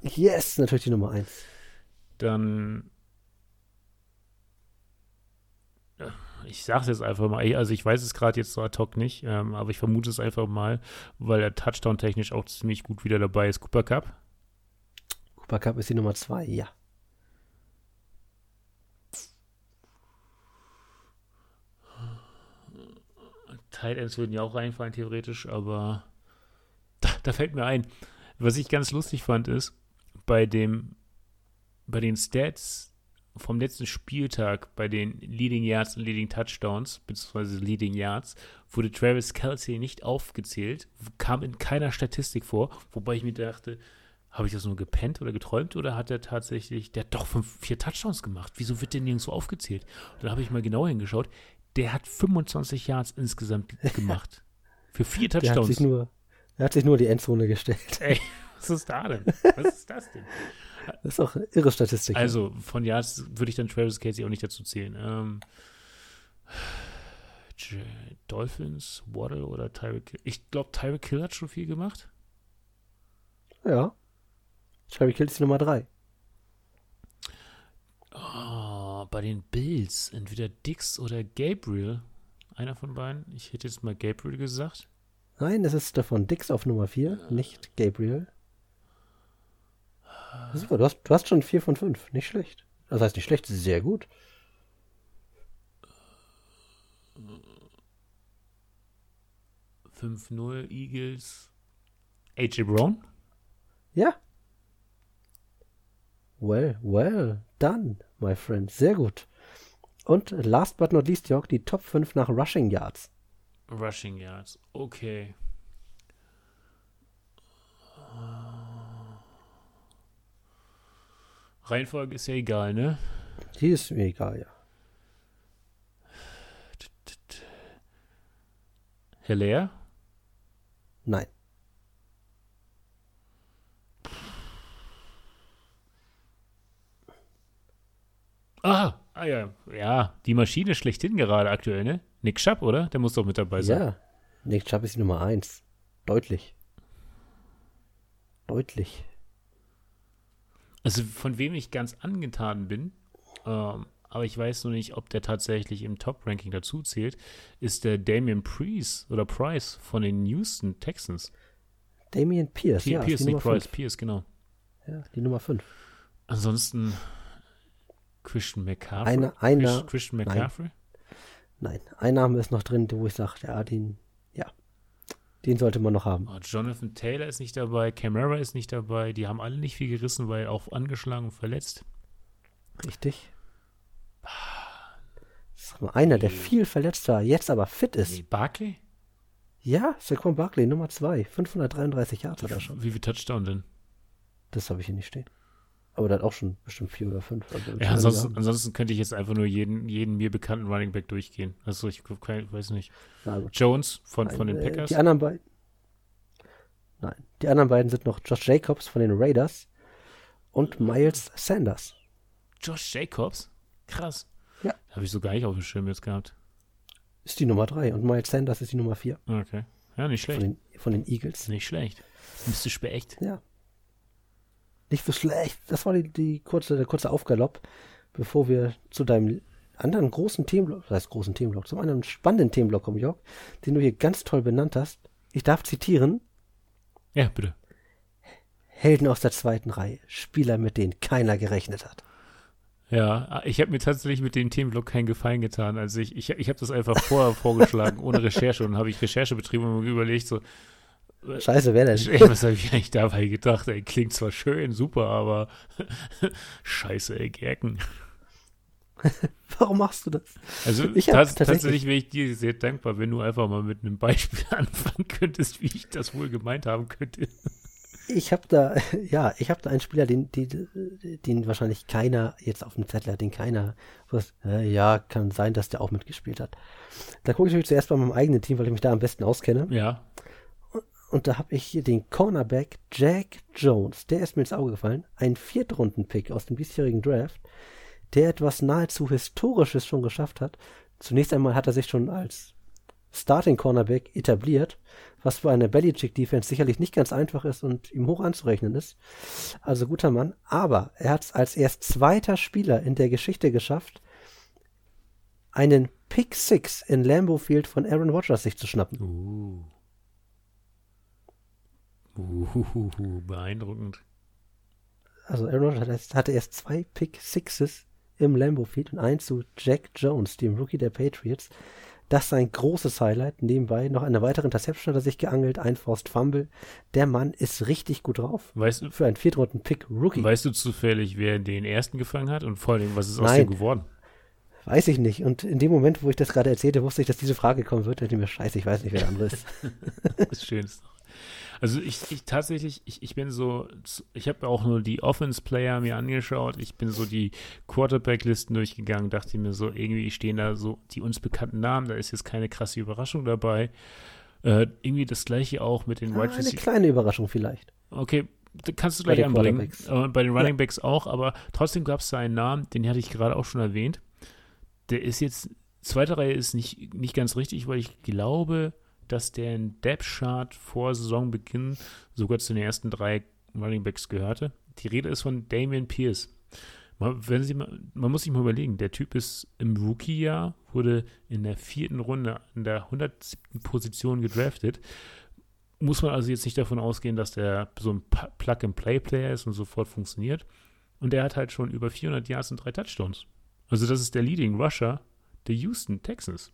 Speaker 1: Yes, natürlich die Nummer 1.
Speaker 2: Dann. Ich sag's jetzt einfach mal, also ich weiß es gerade jetzt so ad hoc nicht, ähm, aber ich vermute es einfach mal, weil er Touchdown-technisch auch ziemlich gut wieder dabei ist. Cooper Cup.
Speaker 1: Cooper Cup ist die Nummer 2, ja.
Speaker 2: Tight Ends würden ja auch reinfallen, theoretisch, aber da, da fällt mir ein, was ich ganz lustig fand, ist, bei dem, bei den Stats vom letzten Spieltag, bei den Leading Yards und Leading Touchdowns, beziehungsweise Leading Yards, wurde Travis Kelsey nicht aufgezählt, kam in keiner Statistik vor, wobei ich mir dachte, habe ich das nur gepennt oder geträumt oder hat er tatsächlich, der hat doch fünf, vier Touchdowns gemacht. Wieso wird der nirgendwo aufgezählt? Und dann habe ich mal genau hingeschaut. Der hat 25 Yards insgesamt gemacht. Für vier
Speaker 1: Der hat
Speaker 2: Touchdowns.
Speaker 1: sich nur, er hat sich nur die Endzone gestellt.
Speaker 2: Ey, was ist da denn? Was ist das denn?
Speaker 1: Das ist auch eine irre Statistik.
Speaker 2: Also, von Yards würde ich dann Travis Casey auch nicht dazu zählen. Ähm, Dolphins, Waddle oder Tyreek Hill? Ich glaube, Tyreek Hill hat schon viel gemacht.
Speaker 1: ja. Tyreek Hill ist die Nummer 3.
Speaker 2: Oh, bei den Bills, entweder Dix oder Gabriel. Einer von beiden. Ich hätte jetzt mal Gabriel gesagt.
Speaker 1: Nein, das ist Stefan Dix auf Nummer 4, nicht Gabriel. Super, du hast, du hast schon 4 von 5. Nicht schlecht. Das heißt nicht schlecht, sehr gut.
Speaker 2: Äh, 5-0 Eagles. AJ Brown?
Speaker 1: Ja. Well, well done, my friend. Sehr gut. Und last but not least, Jörg, die Top 5 nach Rushing Yards.
Speaker 2: Rushing Yards. Okay. Reihenfolge ist ja egal, ne?
Speaker 1: Die ist mir egal, ja.
Speaker 2: Hilaire?
Speaker 1: Nein.
Speaker 2: Ah, ah ja. Ja, die Maschine schlechthin gerade aktuell, ne? Nick Schapp, oder? Der muss doch mit dabei sein.
Speaker 1: Ja. Nick Chubb ist die Nummer 1. Deutlich. Deutlich.
Speaker 2: Also von wem ich ganz angetan bin, ähm, aber ich weiß noch nicht, ob der tatsächlich im Top-Ranking dazu zählt, ist der Damian Priest oder Price von den Houston Texans.
Speaker 1: Damian Pierce,
Speaker 2: P
Speaker 1: ja,
Speaker 2: Pierce, nicht Price,
Speaker 1: 5.
Speaker 2: Pierce, genau.
Speaker 1: Ja, die Nummer 5.
Speaker 2: Ansonsten Christian McCaffrey.
Speaker 1: Einer- einer-
Speaker 2: Chris- Christian
Speaker 1: nein.
Speaker 2: McCaffrey.
Speaker 1: Nein, ein Name ist noch drin, wo ich sage, ja, den, ja, den sollte man noch haben.
Speaker 2: Oh, Jonathan Taylor ist nicht dabei, Camara ist nicht dabei. Die haben alle nicht viel gerissen, weil auch angeschlagen und verletzt.
Speaker 1: Richtig. Sag mal, einer, der viel verletzt war, jetzt aber fit ist.
Speaker 2: Nee, Barkley?
Speaker 1: Ja, Saquon Barkley, Nummer 2. 533 Yards hat er schon.
Speaker 2: Wie viel Touchdown denn?
Speaker 1: Das habe ich hier nicht stehen. Aber der hat auch schon bestimmt vier oder fünf. Also
Speaker 2: Ja, ansonsten, ansonsten könnte ich jetzt einfach nur jeden, jeden mir bekannten Running Back durchgehen. Also ich weiß nicht.
Speaker 1: Gut.
Speaker 2: Jones von, von den
Speaker 1: Nein, äh,
Speaker 2: Packers.
Speaker 1: Die anderen beiden. Nein, die anderen beiden sind noch Josh Jacobs von den Raiders und Miles Sanders.
Speaker 2: Josh Jacobs? Krass.
Speaker 1: Ja.
Speaker 2: Habe ich so gar nicht auf dem Schirm jetzt gehabt.
Speaker 1: Ist die Nummer 3 und Miles Sanders ist die Nummer 4
Speaker 2: Okay. Ja, nicht
Speaker 1: von
Speaker 2: schlecht.
Speaker 1: den, von den Eagles.
Speaker 2: Nicht schlecht. Mystisch beächt.
Speaker 1: Ja. Nicht so schlecht. Das war die, die kurze, der kurze Aufgalopp, bevor wir zu deinem anderen großen Themenblock, das heißt großen Themenblock, zum anderen spannenden Themenblock kommen, Jörg, den du hier ganz toll benannt hast. Ich darf zitieren,
Speaker 2: Ja, bitte.
Speaker 1: Helden aus der zweiten Reihe, Spieler, mit denen keiner gerechnet hat.
Speaker 2: Ja, ich habe mir tatsächlich mit dem Themenblock keinen Gefallen getan. Also ich, ich, ich habe das einfach vorher vorgeschlagen, ohne Recherche. Und habe ich Recherche betrieben und mir überlegt, so,
Speaker 1: Scheiße, wer denn?
Speaker 2: Ey, was habe ich eigentlich dabei gedacht? Ey, klingt zwar schön, super, aber scheiße, ey, Gerken.
Speaker 1: Warum machst du das?
Speaker 2: Also
Speaker 1: Ich
Speaker 2: tats
Speaker 1: tatsächlich-
Speaker 2: wäre ich dir sehr dankbar, wenn du einfach mal mit einem Beispiel anfangen könntest, wie ich das wohl gemeint haben könnte.
Speaker 1: Ich habe da, ja, ich habe da einen Spieler, den, den, den wahrscheinlich keiner jetzt auf dem Zettel hat, den keiner, was, äh, ja, kann sein, dass der auch mitgespielt hat. Da gucke ich natürlich zuerst bei meinem eigenen Team, weil ich mich da am besten auskenne.
Speaker 2: Ja,
Speaker 1: Und da habe ich hier den Cornerback Jack Jones. Der ist mir ins Auge gefallen. Ein Viertrunden-Pick aus dem diesjährigen Draft, der etwas nahezu Historisches schon geschafft hat. Zunächst einmal hat er sich schon als Starting Cornerback etabliert, was für eine Belichick-Defense sicherlich nicht ganz einfach ist und ihm hoch anzurechnen ist. Also guter Mann. Aber er hat es als erst zweiter Spieler in der Geschichte geschafft, einen Pick Six in Lambeau Field von Aaron Rodgers sich zu schnappen.
Speaker 2: Uh. Uh, beeindruckend.
Speaker 1: also Aaron Rodgers hatte erst- zwei Pick Sixes im Lambeau Field und eins zu Jack Jones, dem Rookie der Patriots. Das ist ein großes Highlight. Nebenbei noch eine weitere Interception hat er sich geangelt, ein Forced Fumble. Der Mann ist richtig gut drauf.
Speaker 2: Weißt du,
Speaker 1: Für einen Viertrunden-Pick Rookie.
Speaker 2: weißt du zufällig, wer den ersten gefangen hat und vor allem, was ist aus
Speaker 1: Nein.
Speaker 2: dem geworden?
Speaker 1: Weiß ich nicht. Und in dem Moment, wo ich das gerade erzählte, wusste ich, dass diese Frage kommen wird. Da dachte ich mir, scheiße, ich weiß nicht, wer der andere ist.
Speaker 2: Das noch. Also ich, ich tatsächlich, ich, ich bin so, ich habe auch nur die Offense-Player mir angeschaut, ich bin so die Quarterback-Listen durchgegangen, dachte mir so, irgendwie stehen da so die uns bekannten Namen, da ist jetzt keine krasse Überraschung dabei. Äh, irgendwie das gleiche auch mit den
Speaker 1: Ah,
Speaker 2: Wide
Speaker 1: eine kleine Überraschung vielleicht.
Speaker 2: Okay, kannst du
Speaker 1: Bei
Speaker 2: gleich anbringen.
Speaker 1: Quarterbacks.
Speaker 2: Äh, bei den Running Backs auch, aber trotzdem gab es da einen Namen, den hatte ich gerade auch schon erwähnt. Der ist jetzt, zweite Reihe ist nicht, nicht ganz richtig, weil ich glaube, dass der in Depth Chart vor Saisonbeginn sogar zu den ersten drei Running Backs gehörte. Die Rede ist von Damian Pierce. Mal, wenn Sie man muss sich mal überlegen, der Typ ist im Rookie-Jahr, wurde in der vierten Runde in der 107. Position gedraftet. Muss man also jetzt nicht davon ausgehen, dass der so ein Plug-and-Play-Player ist und sofort funktioniert. Und der hat halt schon über 400 Yards und drei Touchdowns. Also das ist der Leading Rusher der Houston Texans.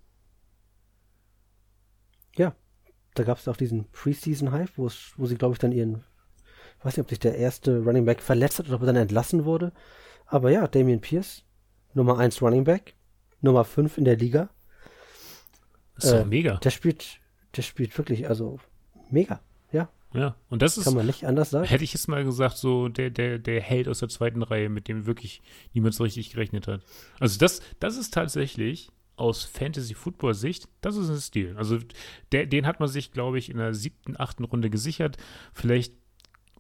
Speaker 1: Da gab es auch diesen Preseason-Hype, wo sie, glaube ich, dann ihren, ich weiß nicht, ob sich der erste Running Back verletzt hat oder ob er dann entlassen wurde. Aber ja, Damian Pierce, Nummer 1 Running Back, Nummer 5 in der Liga.
Speaker 2: Das ist
Speaker 1: Äh,
Speaker 2: mega.
Speaker 1: Der spielt, der spielt wirklich, also mega. Ja,
Speaker 2: Ja, und das ist,
Speaker 1: kann man nicht anders sagen.
Speaker 2: hätte ich jetzt mal gesagt, so der, der, der Held aus der zweiten Reihe, mit dem wirklich niemand so richtig gerechnet hat. Also das, das ist tatsächlich aus Fantasy-Football-Sicht, das ist ein Stil. Also der, den hat man sich, glaube ich, in der siebten, achten Runde gesichert. Vielleicht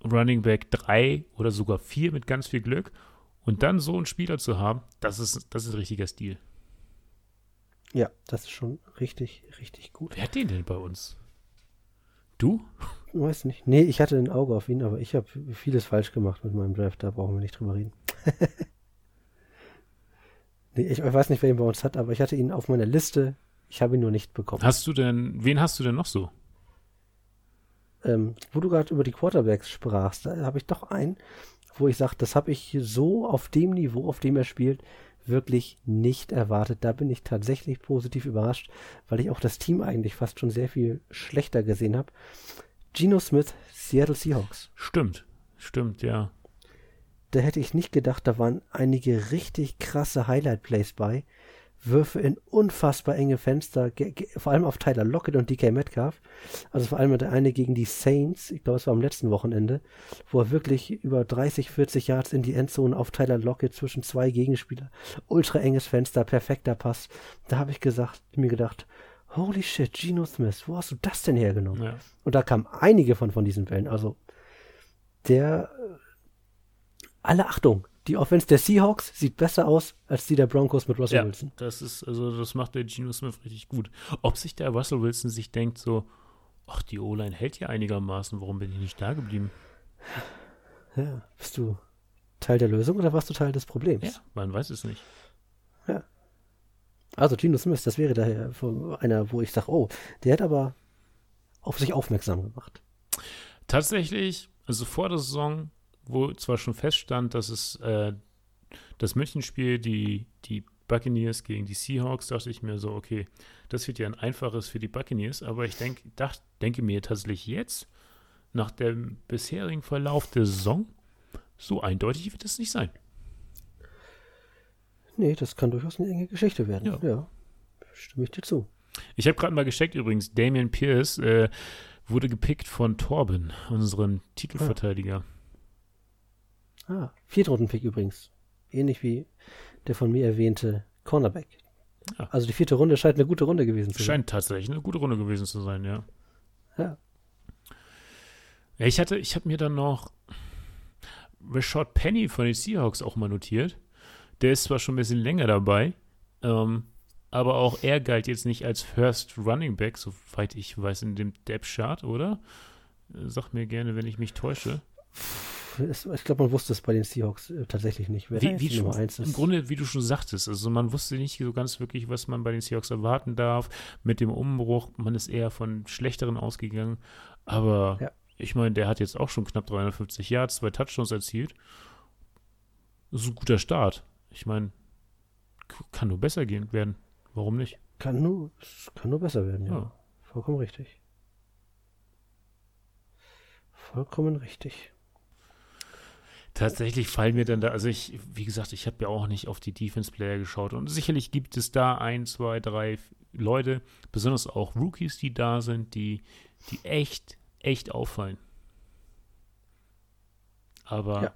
Speaker 2: Running Back 3 oder sogar 4 mit ganz viel Glück. Und dann so einen Spieler zu haben, das ist, das ist ein richtiger Stil.
Speaker 1: Ja, das ist schon richtig, richtig gut.
Speaker 2: Wer hat den denn bei uns? Du?
Speaker 1: Ich weiß nicht. Nee, ich hatte ein Auge auf ihn, aber ich habe vieles falsch gemacht mit meinem Draft, da brauchen wir nicht drüber reden. ich weiß nicht, wer ihn bei uns hat, aber ich hatte ihn auf meiner Liste. Ich habe ihn nur nicht bekommen.
Speaker 2: Hast du denn, wen hast du denn noch so?
Speaker 1: ähm, wo du gerade über die Quarterbacks sprachst, da habe ich doch einen, wo ich sage, das habe ich so auf dem Niveau, auf dem er spielt, wirklich nicht erwartet. Da bin ich tatsächlich positiv überrascht, weil ich auch das Team eigentlich fast schon sehr viel schlechter gesehen habe. Geno Smith, Seattle Seahawks.
Speaker 2: Stimmt, stimmt, ja.
Speaker 1: Da hätte ich nicht gedacht, da waren einige richtig krasse Highlight-Plays bei. Würfe in unfassbar enge Fenster, vor allem auf Tyler Lockett und DK Metcalf. Also vor allem der eine gegen die Saints, ich glaube, es war am letzten Wochenende, wo er wirklich über 30, 40 Yards in die Endzone auf Tyler Lockett zwischen zwei Gegenspieler. Ultra enges Fenster, perfekter Pass. Da habe ich gesagt, mir gedacht, holy shit, Geno Smith, wo hast du das denn hergenommen?
Speaker 2: ja.
Speaker 1: Und da kamen einige von, von diesen Bällen. Also der alle Achtung, die Offense der Seahawks sieht besser aus als die der Broncos mit Russell
Speaker 2: Ja,
Speaker 1: Wilson.
Speaker 2: das ist, also das macht der Geno Smith richtig gut. Ob sich der Russell Wilson sich denkt so, ach, die O-Line hält ja einigermaßen, warum bin ich nicht da geblieben?
Speaker 1: Ja, bist du Teil der Lösung oder warst du Teil des Problems?
Speaker 2: Ja, man weiß es nicht.
Speaker 1: Also Geno Smith, das wäre daher einer, wo ich sage, oh, der hat aber auf sich aufmerksam gemacht.
Speaker 2: Tatsächlich, also vor der Saison, wo zwar schon feststand, dass es äh, das Münchenspiel, die, die Buccaneers gegen die Seahawks, dachte ich mir so, okay, das wird ja ein einfaches für die Buccaneers, aber ich denk, dacht, denke mir tatsächlich jetzt, nach dem bisherigen Verlauf der Saison, so eindeutig wird es nicht sein.
Speaker 1: Nee, das kann durchaus eine enge Geschichte werden. Ja, ja stimme ich dir zu.
Speaker 2: Ich habe gerade mal gecheckt übrigens, Damian Pierce äh, wurde gepickt von Torben, unserem Titelverteidiger.
Speaker 1: Ah, ah Viertrunden-Pick übrigens. Ähnlich wie der von mir erwähnte Cornerback. Ja. Also die vierte Runde scheint eine gute Runde gewesen zu
Speaker 2: sein. Scheint tatsächlich eine gute Runde gewesen zu sein, ja. Ja. ja ich hatte, ich habe mir dann noch Rashad Penny von den Seahawks auch mal notiert. Der ist zwar schon ein bisschen länger dabei, ähm, aber auch er galt jetzt nicht als First Running Back, soweit ich weiß, in dem Depth Chart, oder? Sag mir gerne, wenn ich mich täusche.
Speaker 1: Ich glaube, man wusste es bei den Seahawks äh, tatsächlich nicht,
Speaker 2: wer wie, wie Nummer schon, eins ist. Im Grunde, wie du schon sagtest, also man wusste nicht so ganz wirklich, was man bei den Seahawks erwarten darf. Mit dem Umbruch, man ist eher von schlechteren ausgegangen. Aber ja. ich meine, der hat jetzt auch schon knapp 350 Yards, zwei Touchdowns erzielt. Das ist ein guter Start. Ich meine, kann nur besser gehen werden. Warum nicht?
Speaker 1: Kann nur, kann nur besser werden, ja. ja. Vollkommen richtig. Vollkommen richtig.
Speaker 2: Tatsächlich fallen mir dann da, also ich, wie gesagt, ich habe ja auch nicht auf die Defense-Player geschaut und sicherlich gibt es da ein, zwei, drei Leute, besonders auch Rookies, die da sind, die, die echt, echt auffallen. Aber ja.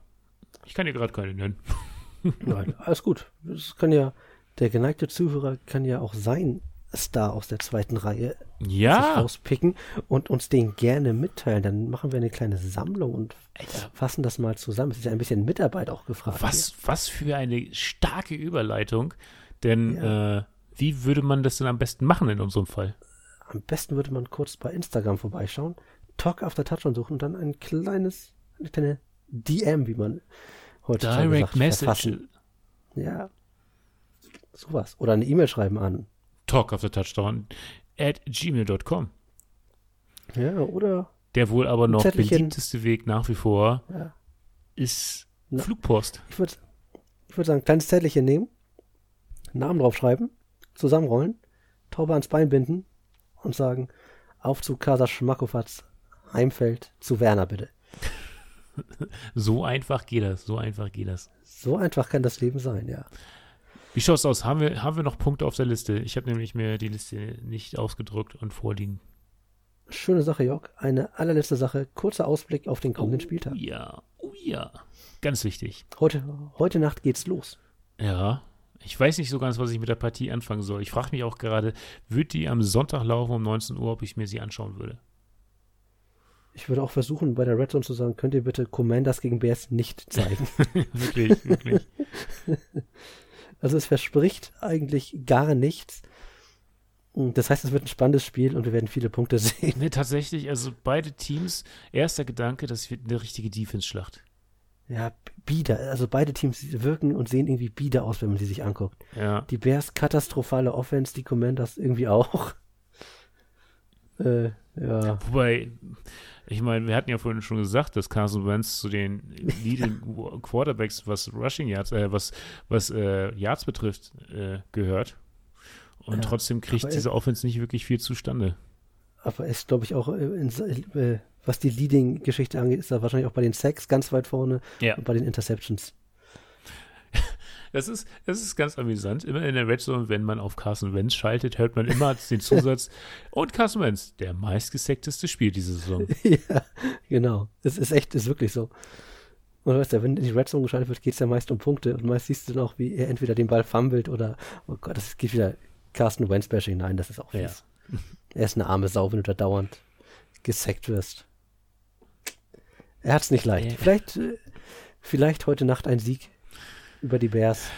Speaker 2: ich kann dir gerade keine nennen.
Speaker 1: Nein, alles gut. Das kann ja, der geneigte Zuhörer kann ja auch sein Star aus der zweiten Reihe
Speaker 2: ja.
Speaker 1: rauspicken und uns den gerne mitteilen. Dann machen wir eine kleine Sammlung und fassen das mal zusammen. Es ist ja ein bisschen Mitarbeit auch gefragt.
Speaker 2: Was, was für eine starke Überleitung. Denn ja. äh, wie würde man das denn am besten machen in unserem Fall?
Speaker 1: Am besten würde man kurz bei Instagram vorbeischauen, Talk after Touchdown suchen und dann ein kleines, eine kleine DM, wie man heute Direct sagt, Message. Verfassen. Ja, Sowas. Oder eine E-Mail schreiben an.
Speaker 2: Talk of the Touchdown at gmail.com.
Speaker 1: Ja, oder.
Speaker 2: Der wohl aber noch beliebteste Weg nach wie vor ja. ist Na, Flugpost.
Speaker 1: Ich würde ich würd sagen, kleines Zettelchen nehmen, Namen draufschreiben, zusammenrollen, Taube ans Bein binden und sagen, auf zu Casa Schmackofatz, Heimfeld zu Werner bitte.
Speaker 2: so einfach geht das, so einfach geht das.
Speaker 1: So einfach kann das Leben sein, ja.
Speaker 2: Wie schaut's aus? Haben wir, haben wir noch Punkte auf der Liste? Ich habe nämlich mir die Liste nicht ausgedruckt und vorliegen.
Speaker 1: Schöne Sache, Jörg. Eine allerletzte Sache. Kurzer Ausblick auf den kommenden
Speaker 2: oh,
Speaker 1: Spieltag.
Speaker 2: Ja, oh ja. Ganz wichtig.
Speaker 1: Heute, heute Nacht geht's los.
Speaker 2: Ja. Ich weiß nicht so ganz, was ich mit der Partie anfangen soll. Ich frage mich auch gerade, wird die am Sonntag laufen um 19 Uhr, ob ich mir sie anschauen würde?
Speaker 1: Ich würde auch versuchen, bei der Red Zone zu sagen, könnt ihr bitte Commanders gegen Bears nicht zeigen.
Speaker 2: wirklich, wirklich.
Speaker 1: Also es verspricht eigentlich gar nichts. Das heißt, es wird ein spannendes Spiel und wir werden viele Punkte sehen.
Speaker 2: Nee, tatsächlich, also beide Teams, erster Gedanke, das wird eine richtige Defense-Schlacht.
Speaker 1: Ja, bieder. Also beide Teams wirken und sehen irgendwie bieder aus, wenn man sie sich anguckt.
Speaker 2: Ja.
Speaker 1: Die Bears katastrophale Offense, die Commanders irgendwie auch.
Speaker 2: Äh, ja. Wobei, ich meine, wir hatten ja vorhin schon gesagt, dass Carson Wentz zu den Leading Quarterbacks, was Rushing Yards, äh, was, was äh, Yards betrifft, äh, gehört. Und ja, trotzdem kriegt diese Offense nicht wirklich viel zustande.
Speaker 1: Aber ist, glaube ich, auch, äh, in, äh, was die Leading-Geschichte angeht, ist er wahrscheinlich auch bei den Sacks ganz weit vorne
Speaker 2: ja.
Speaker 1: und bei den Interceptions.
Speaker 2: Das ist, das ist ganz amüsant. Immer in der Red Zone, wenn man auf Carson Wentz schaltet, hört man immer den Zusatz und Carson Wentz, der meistgesackteste Spiel diese Saison.
Speaker 1: ja, genau. Es ist echt, ist wirklich so. Und weißt du, wenn in die Red Zone geschaltet wird, geht es ja meist um Punkte und meist siehst du dann auch, wie er entweder den Ball fummelt oder, oh Gott, das geht wieder Carsten Wentz-Bashing. Nein, das ist auch fies. Ja. Er ist eine arme Sau, wenn du da dauernd gesackt wirst. Er hat es nicht leicht. Ja. Vielleicht, äh, vielleicht heute Nacht ein Sieg über die Bears.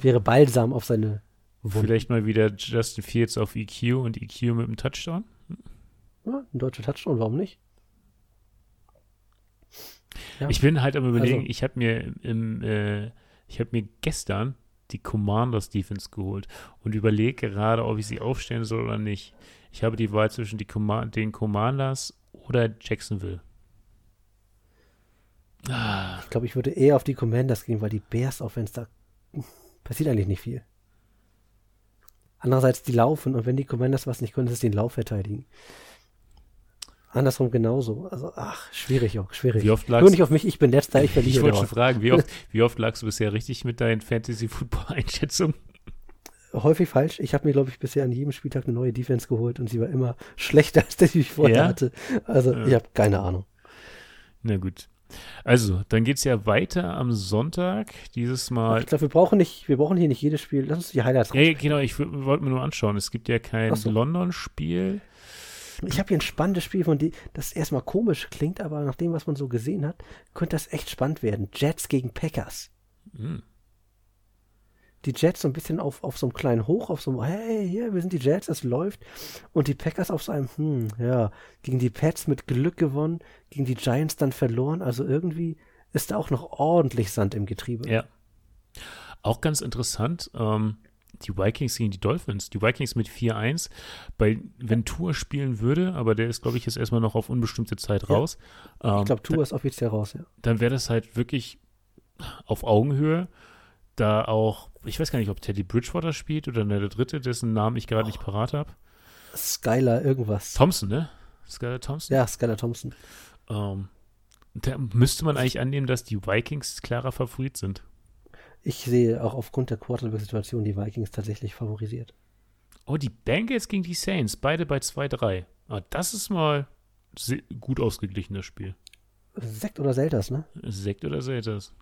Speaker 1: Wäre balsam auf seine
Speaker 2: Wunden. Vielleicht mal wieder Justin Fields auf EQ und EQ mit einem Touchdown?
Speaker 1: Ja, ein deutscher Touchdown, warum nicht?
Speaker 2: Ja. Ich bin halt am überlegen, also, ich habe mir im, äh, ich habe mir gestern die Commanders Defense geholt und überlege gerade, ob ich sie aufstellen soll oder nicht. Ich habe die Wahl zwischen die Com den Commanders oder Jacksonville.
Speaker 1: Ah. Ich glaube, ich würde eher auf die Commanders gehen, weil die Bears Offense da passiert eigentlich nicht viel. Andererseits, die laufen und wenn die Commanders was nicht können, ist es den Lauf verteidigen. Andersrum genauso. Also, ach, schwierig auch, schwierig.
Speaker 2: Wie oft lagst
Speaker 1: nicht auf mich, ich bin letzter, ich verliere
Speaker 2: Ich wollte schon fragen, wie oft, wie oft lagst du bisher richtig mit deinen Fantasy-Football-Einschätzungen?
Speaker 1: Häufig falsch. Ich habe mir, glaube ich, bisher an jedem Spieltag eine neue Defense geholt und sie war immer schlechter, als die ich vorher
Speaker 2: Ja?
Speaker 1: hatte. Also,
Speaker 2: Ja.
Speaker 1: ich habe keine Ahnung.
Speaker 2: Na gut. Also, dann geht's ja weiter am Sonntag. Dieses Mal.
Speaker 1: Ich glaube, wir brauchen nicht, wir brauchen hier nicht jedes Spiel. Lass uns die Highlights
Speaker 2: Ja, ja, genau, ich wollte mir nur anschauen. Es gibt ja kein
Speaker 1: so.
Speaker 2: London-Spiel.
Speaker 1: Ich habe hier ein spannendes Spiel, von dem das erstmal komisch klingt, aber nach dem, was man so gesehen hat, könnte das echt spannend werden. Jets gegen Packers.
Speaker 2: Hm.
Speaker 1: Die Jets so ein bisschen auf, auf so einem kleinen Hoch, auf so einem, hey, hier, wir sind die Jets, es läuft. Und die Packers auf so einem, hm, ja, gegen die Pets mit Glück gewonnen, gegen die Giants dann verloren. Also irgendwie ist da auch noch ordentlich Sand im Getriebe.
Speaker 2: Ja. Auch ganz interessant, ähm, die Vikings gegen die Dolphins. Die Vikings mit 4-1. Bei Ventura spielen würde, aber der ist, glaube ich, jetzt erstmal noch auf unbestimmte Zeit
Speaker 1: Ja.
Speaker 2: raus. Ähm,
Speaker 1: Ich glaube, Tour ist offiziell raus, ja.
Speaker 2: dann wäre das halt wirklich auf Augenhöhe. Da auch, ich weiß gar nicht, ob Teddy Bridgewater spielt oder der dritte, dessen Namen ich gerade nicht parat habe.
Speaker 1: Skylar irgendwas.
Speaker 2: Thompson, ne? Skylar Thompson.
Speaker 1: Ja, Skylar Thompson.
Speaker 2: Ähm, da müsste man eigentlich annehmen, dass die Vikings klarer Favorit sind.
Speaker 1: Ich sehe auch aufgrund der Quarterback-Situation die Vikings tatsächlich favorisiert.
Speaker 2: Oh, die Bengals gegen die Saints, beide bei 2-3. Ah, das ist mal gut ausgeglichenes Spiel.
Speaker 1: Sekt oder Selters, ne?
Speaker 2: Sekt oder Selters?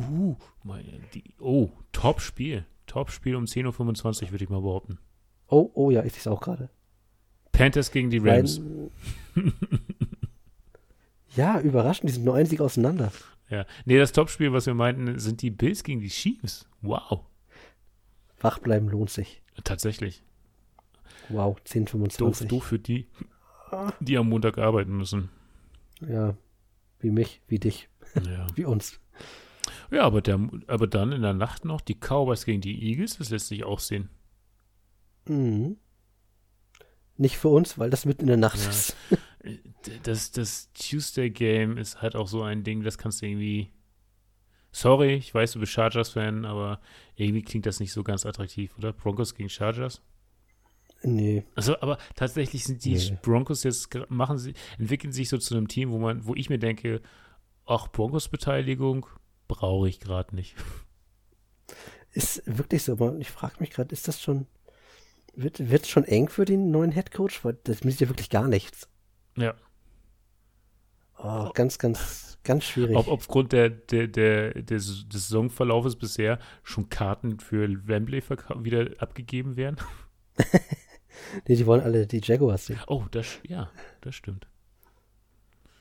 Speaker 2: Uh, meine, die, oh, Top-Spiel. Top-Spiel um 10.25 Uhr, würde ich mal behaupten.
Speaker 1: Oh, oh ja, ich sehe es auch gerade.
Speaker 2: Panthers gegen die Rams.
Speaker 1: Beiden- ja, überraschend, die sind nur ein Sieg auseinander.
Speaker 2: Ja. Nee, das Topspiel, was wir meinten, sind die Bills gegen die Chiefs. Wow.
Speaker 1: Wach bleiben lohnt sich.
Speaker 2: Tatsächlich.
Speaker 1: Wow,
Speaker 2: Doof,
Speaker 1: 10,25.
Speaker 2: doof für die, die am Montag arbeiten müssen.
Speaker 1: Ja, wie mich, wie dich,
Speaker 2: Ja.
Speaker 1: wie uns.
Speaker 2: Ja, aber, der, aber dann in der Nacht noch die Cowboys gegen die Eagles, das lässt sich auch sehen.
Speaker 1: Mhm. Nicht für uns, weil das mitten in der Nacht
Speaker 2: Ja.
Speaker 1: ist.
Speaker 2: Das, das Tuesday Game ist halt auch so ein Ding, das kannst du irgendwie. Sorry, ich weiß, du bist Chargers-Fan, aber irgendwie klingt das nicht so ganz attraktiv, oder? Broncos gegen Chargers?
Speaker 1: Nee,
Speaker 2: Also, aber tatsächlich sind die
Speaker 1: Nee.
Speaker 2: Broncos jetzt, machen sie, entwickeln sich so zu einem Team, wo man, wo ich mir denke, ach, Broncos-Beteiligung brauche ich gerade nicht.
Speaker 1: ist wirklich so. aber Ich frage mich gerade, ist das schon, wird es schon eng für den neuen Headcoach? Weil das ist ja wirklich gar nichts.
Speaker 2: Ja.
Speaker 1: Oh, ganz, ganz, ganz schwierig.
Speaker 2: Ob aufgrund der, der, der, der, des Saisonverlaufes bisher schon Karten für Wembley wieder abgegeben werden?
Speaker 1: nee, die wollen alle die Jaguars sehen.
Speaker 2: Oh, das, ja, das stimmt.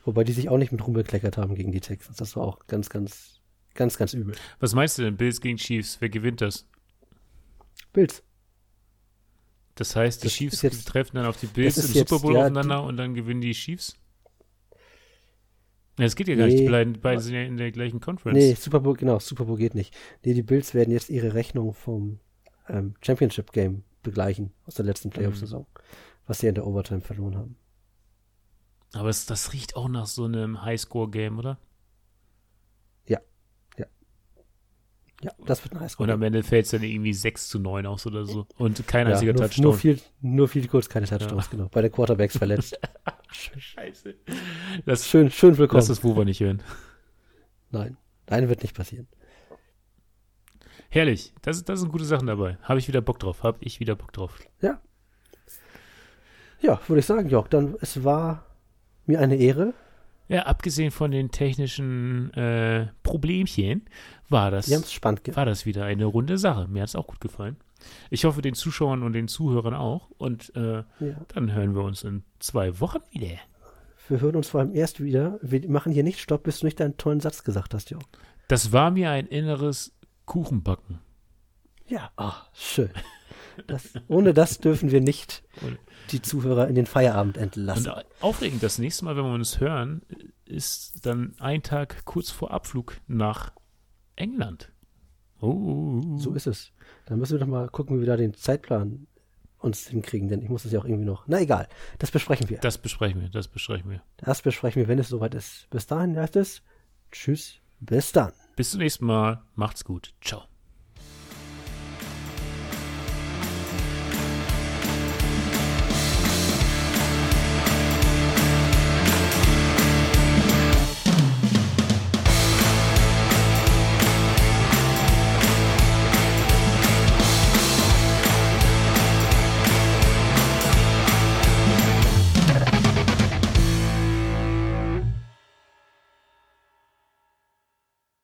Speaker 1: Wobei die sich auch nicht mit rumbekleckert haben gegen die Texans. Das war auch ganz, ganz, ganz, ganz übel.
Speaker 2: Was meinst du denn, Bills gegen Chiefs? Wer gewinnt das?
Speaker 1: Bills.
Speaker 2: Das heißt, die
Speaker 1: Das
Speaker 2: Chiefs
Speaker 1: jetzt-
Speaker 2: treffen dann auf die Bills im
Speaker 1: jetzt-
Speaker 2: Super Bowl
Speaker 1: ja,
Speaker 2: aufeinander und dann gewinnen die Chiefs? Ja, das geht ja gar nicht. Die
Speaker 1: Nee.
Speaker 2: beiden, beiden sind ja in der gleichen Conference.
Speaker 1: Nee, Super Bowl, genau, Super Bowl geht nicht. Nee, die Bills werden jetzt ihre Rechnung vom ähm, Championship Game begleichen aus der letzten Playoff-Saison, was sie in der Overtime verloren haben.
Speaker 2: Aber es, das riecht auch nach so einem Highscore-Game, oder?
Speaker 1: Ja, das wird ein Highscore.
Speaker 2: Und am Ende fällt es dann irgendwie 6 zu 9 aus oder so. Und kein
Speaker 1: ja,
Speaker 2: einziger
Speaker 1: nur,
Speaker 2: Touchdown.
Speaker 1: nur viel, nur viel kurz, keine Touchdowns, genau. Bei der Quarterbacks verletzt.
Speaker 2: Scheiße. Das,
Speaker 1: schön, schön willkommen.
Speaker 2: lass das Wuber nicht hören.
Speaker 1: Nein, nein, wird nicht passieren.
Speaker 2: Herrlich. Das, das sind gute Sachen dabei. Habe ich wieder Bock drauf. Habe ich wieder Bock drauf.
Speaker 1: Ja. Ja, würde ich sagen, Jörg, dann es war mir eine Ehre.
Speaker 2: Ja, abgesehen von den technischen äh, Problemchen, war das, war das wieder eine runde Sache. Mir hat es auch gut gefallen. Ich hoffe, den Zuschauern und den Zuhörern auch. Und äh,
Speaker 1: Ja.
Speaker 2: dann hören wir uns in zwei Wochen wieder.
Speaker 1: Wir hören uns vor allem erst wieder. Wir machen hier nicht Stopp, bis du nicht deinen tollen Satz gesagt hast, Jörg.
Speaker 2: Das war mir ein inneres Kuchenbacken.
Speaker 1: Ja, ah, schön. Das, ohne das dürfen wir nicht die Zuhörer in den Feierabend entlassen.
Speaker 2: Und aufregend, das nächste Mal, wenn wir uns hören, ist dann ein Tag kurz vor Abflug nach England. Oh.
Speaker 1: So ist es. Dann müssen wir doch mal gucken, wie wir da den Zeitplan uns hinkriegen, denn ich muss das ja auch irgendwie noch. Na egal, das besprechen wir.
Speaker 2: Das besprechen wir, das besprechen wir.
Speaker 1: Das besprechen wir, wenn es soweit ist. Bis dahin heißt es Tschüss, bis dann.
Speaker 2: Bis zum nächsten Mal. Macht's gut. Ciao.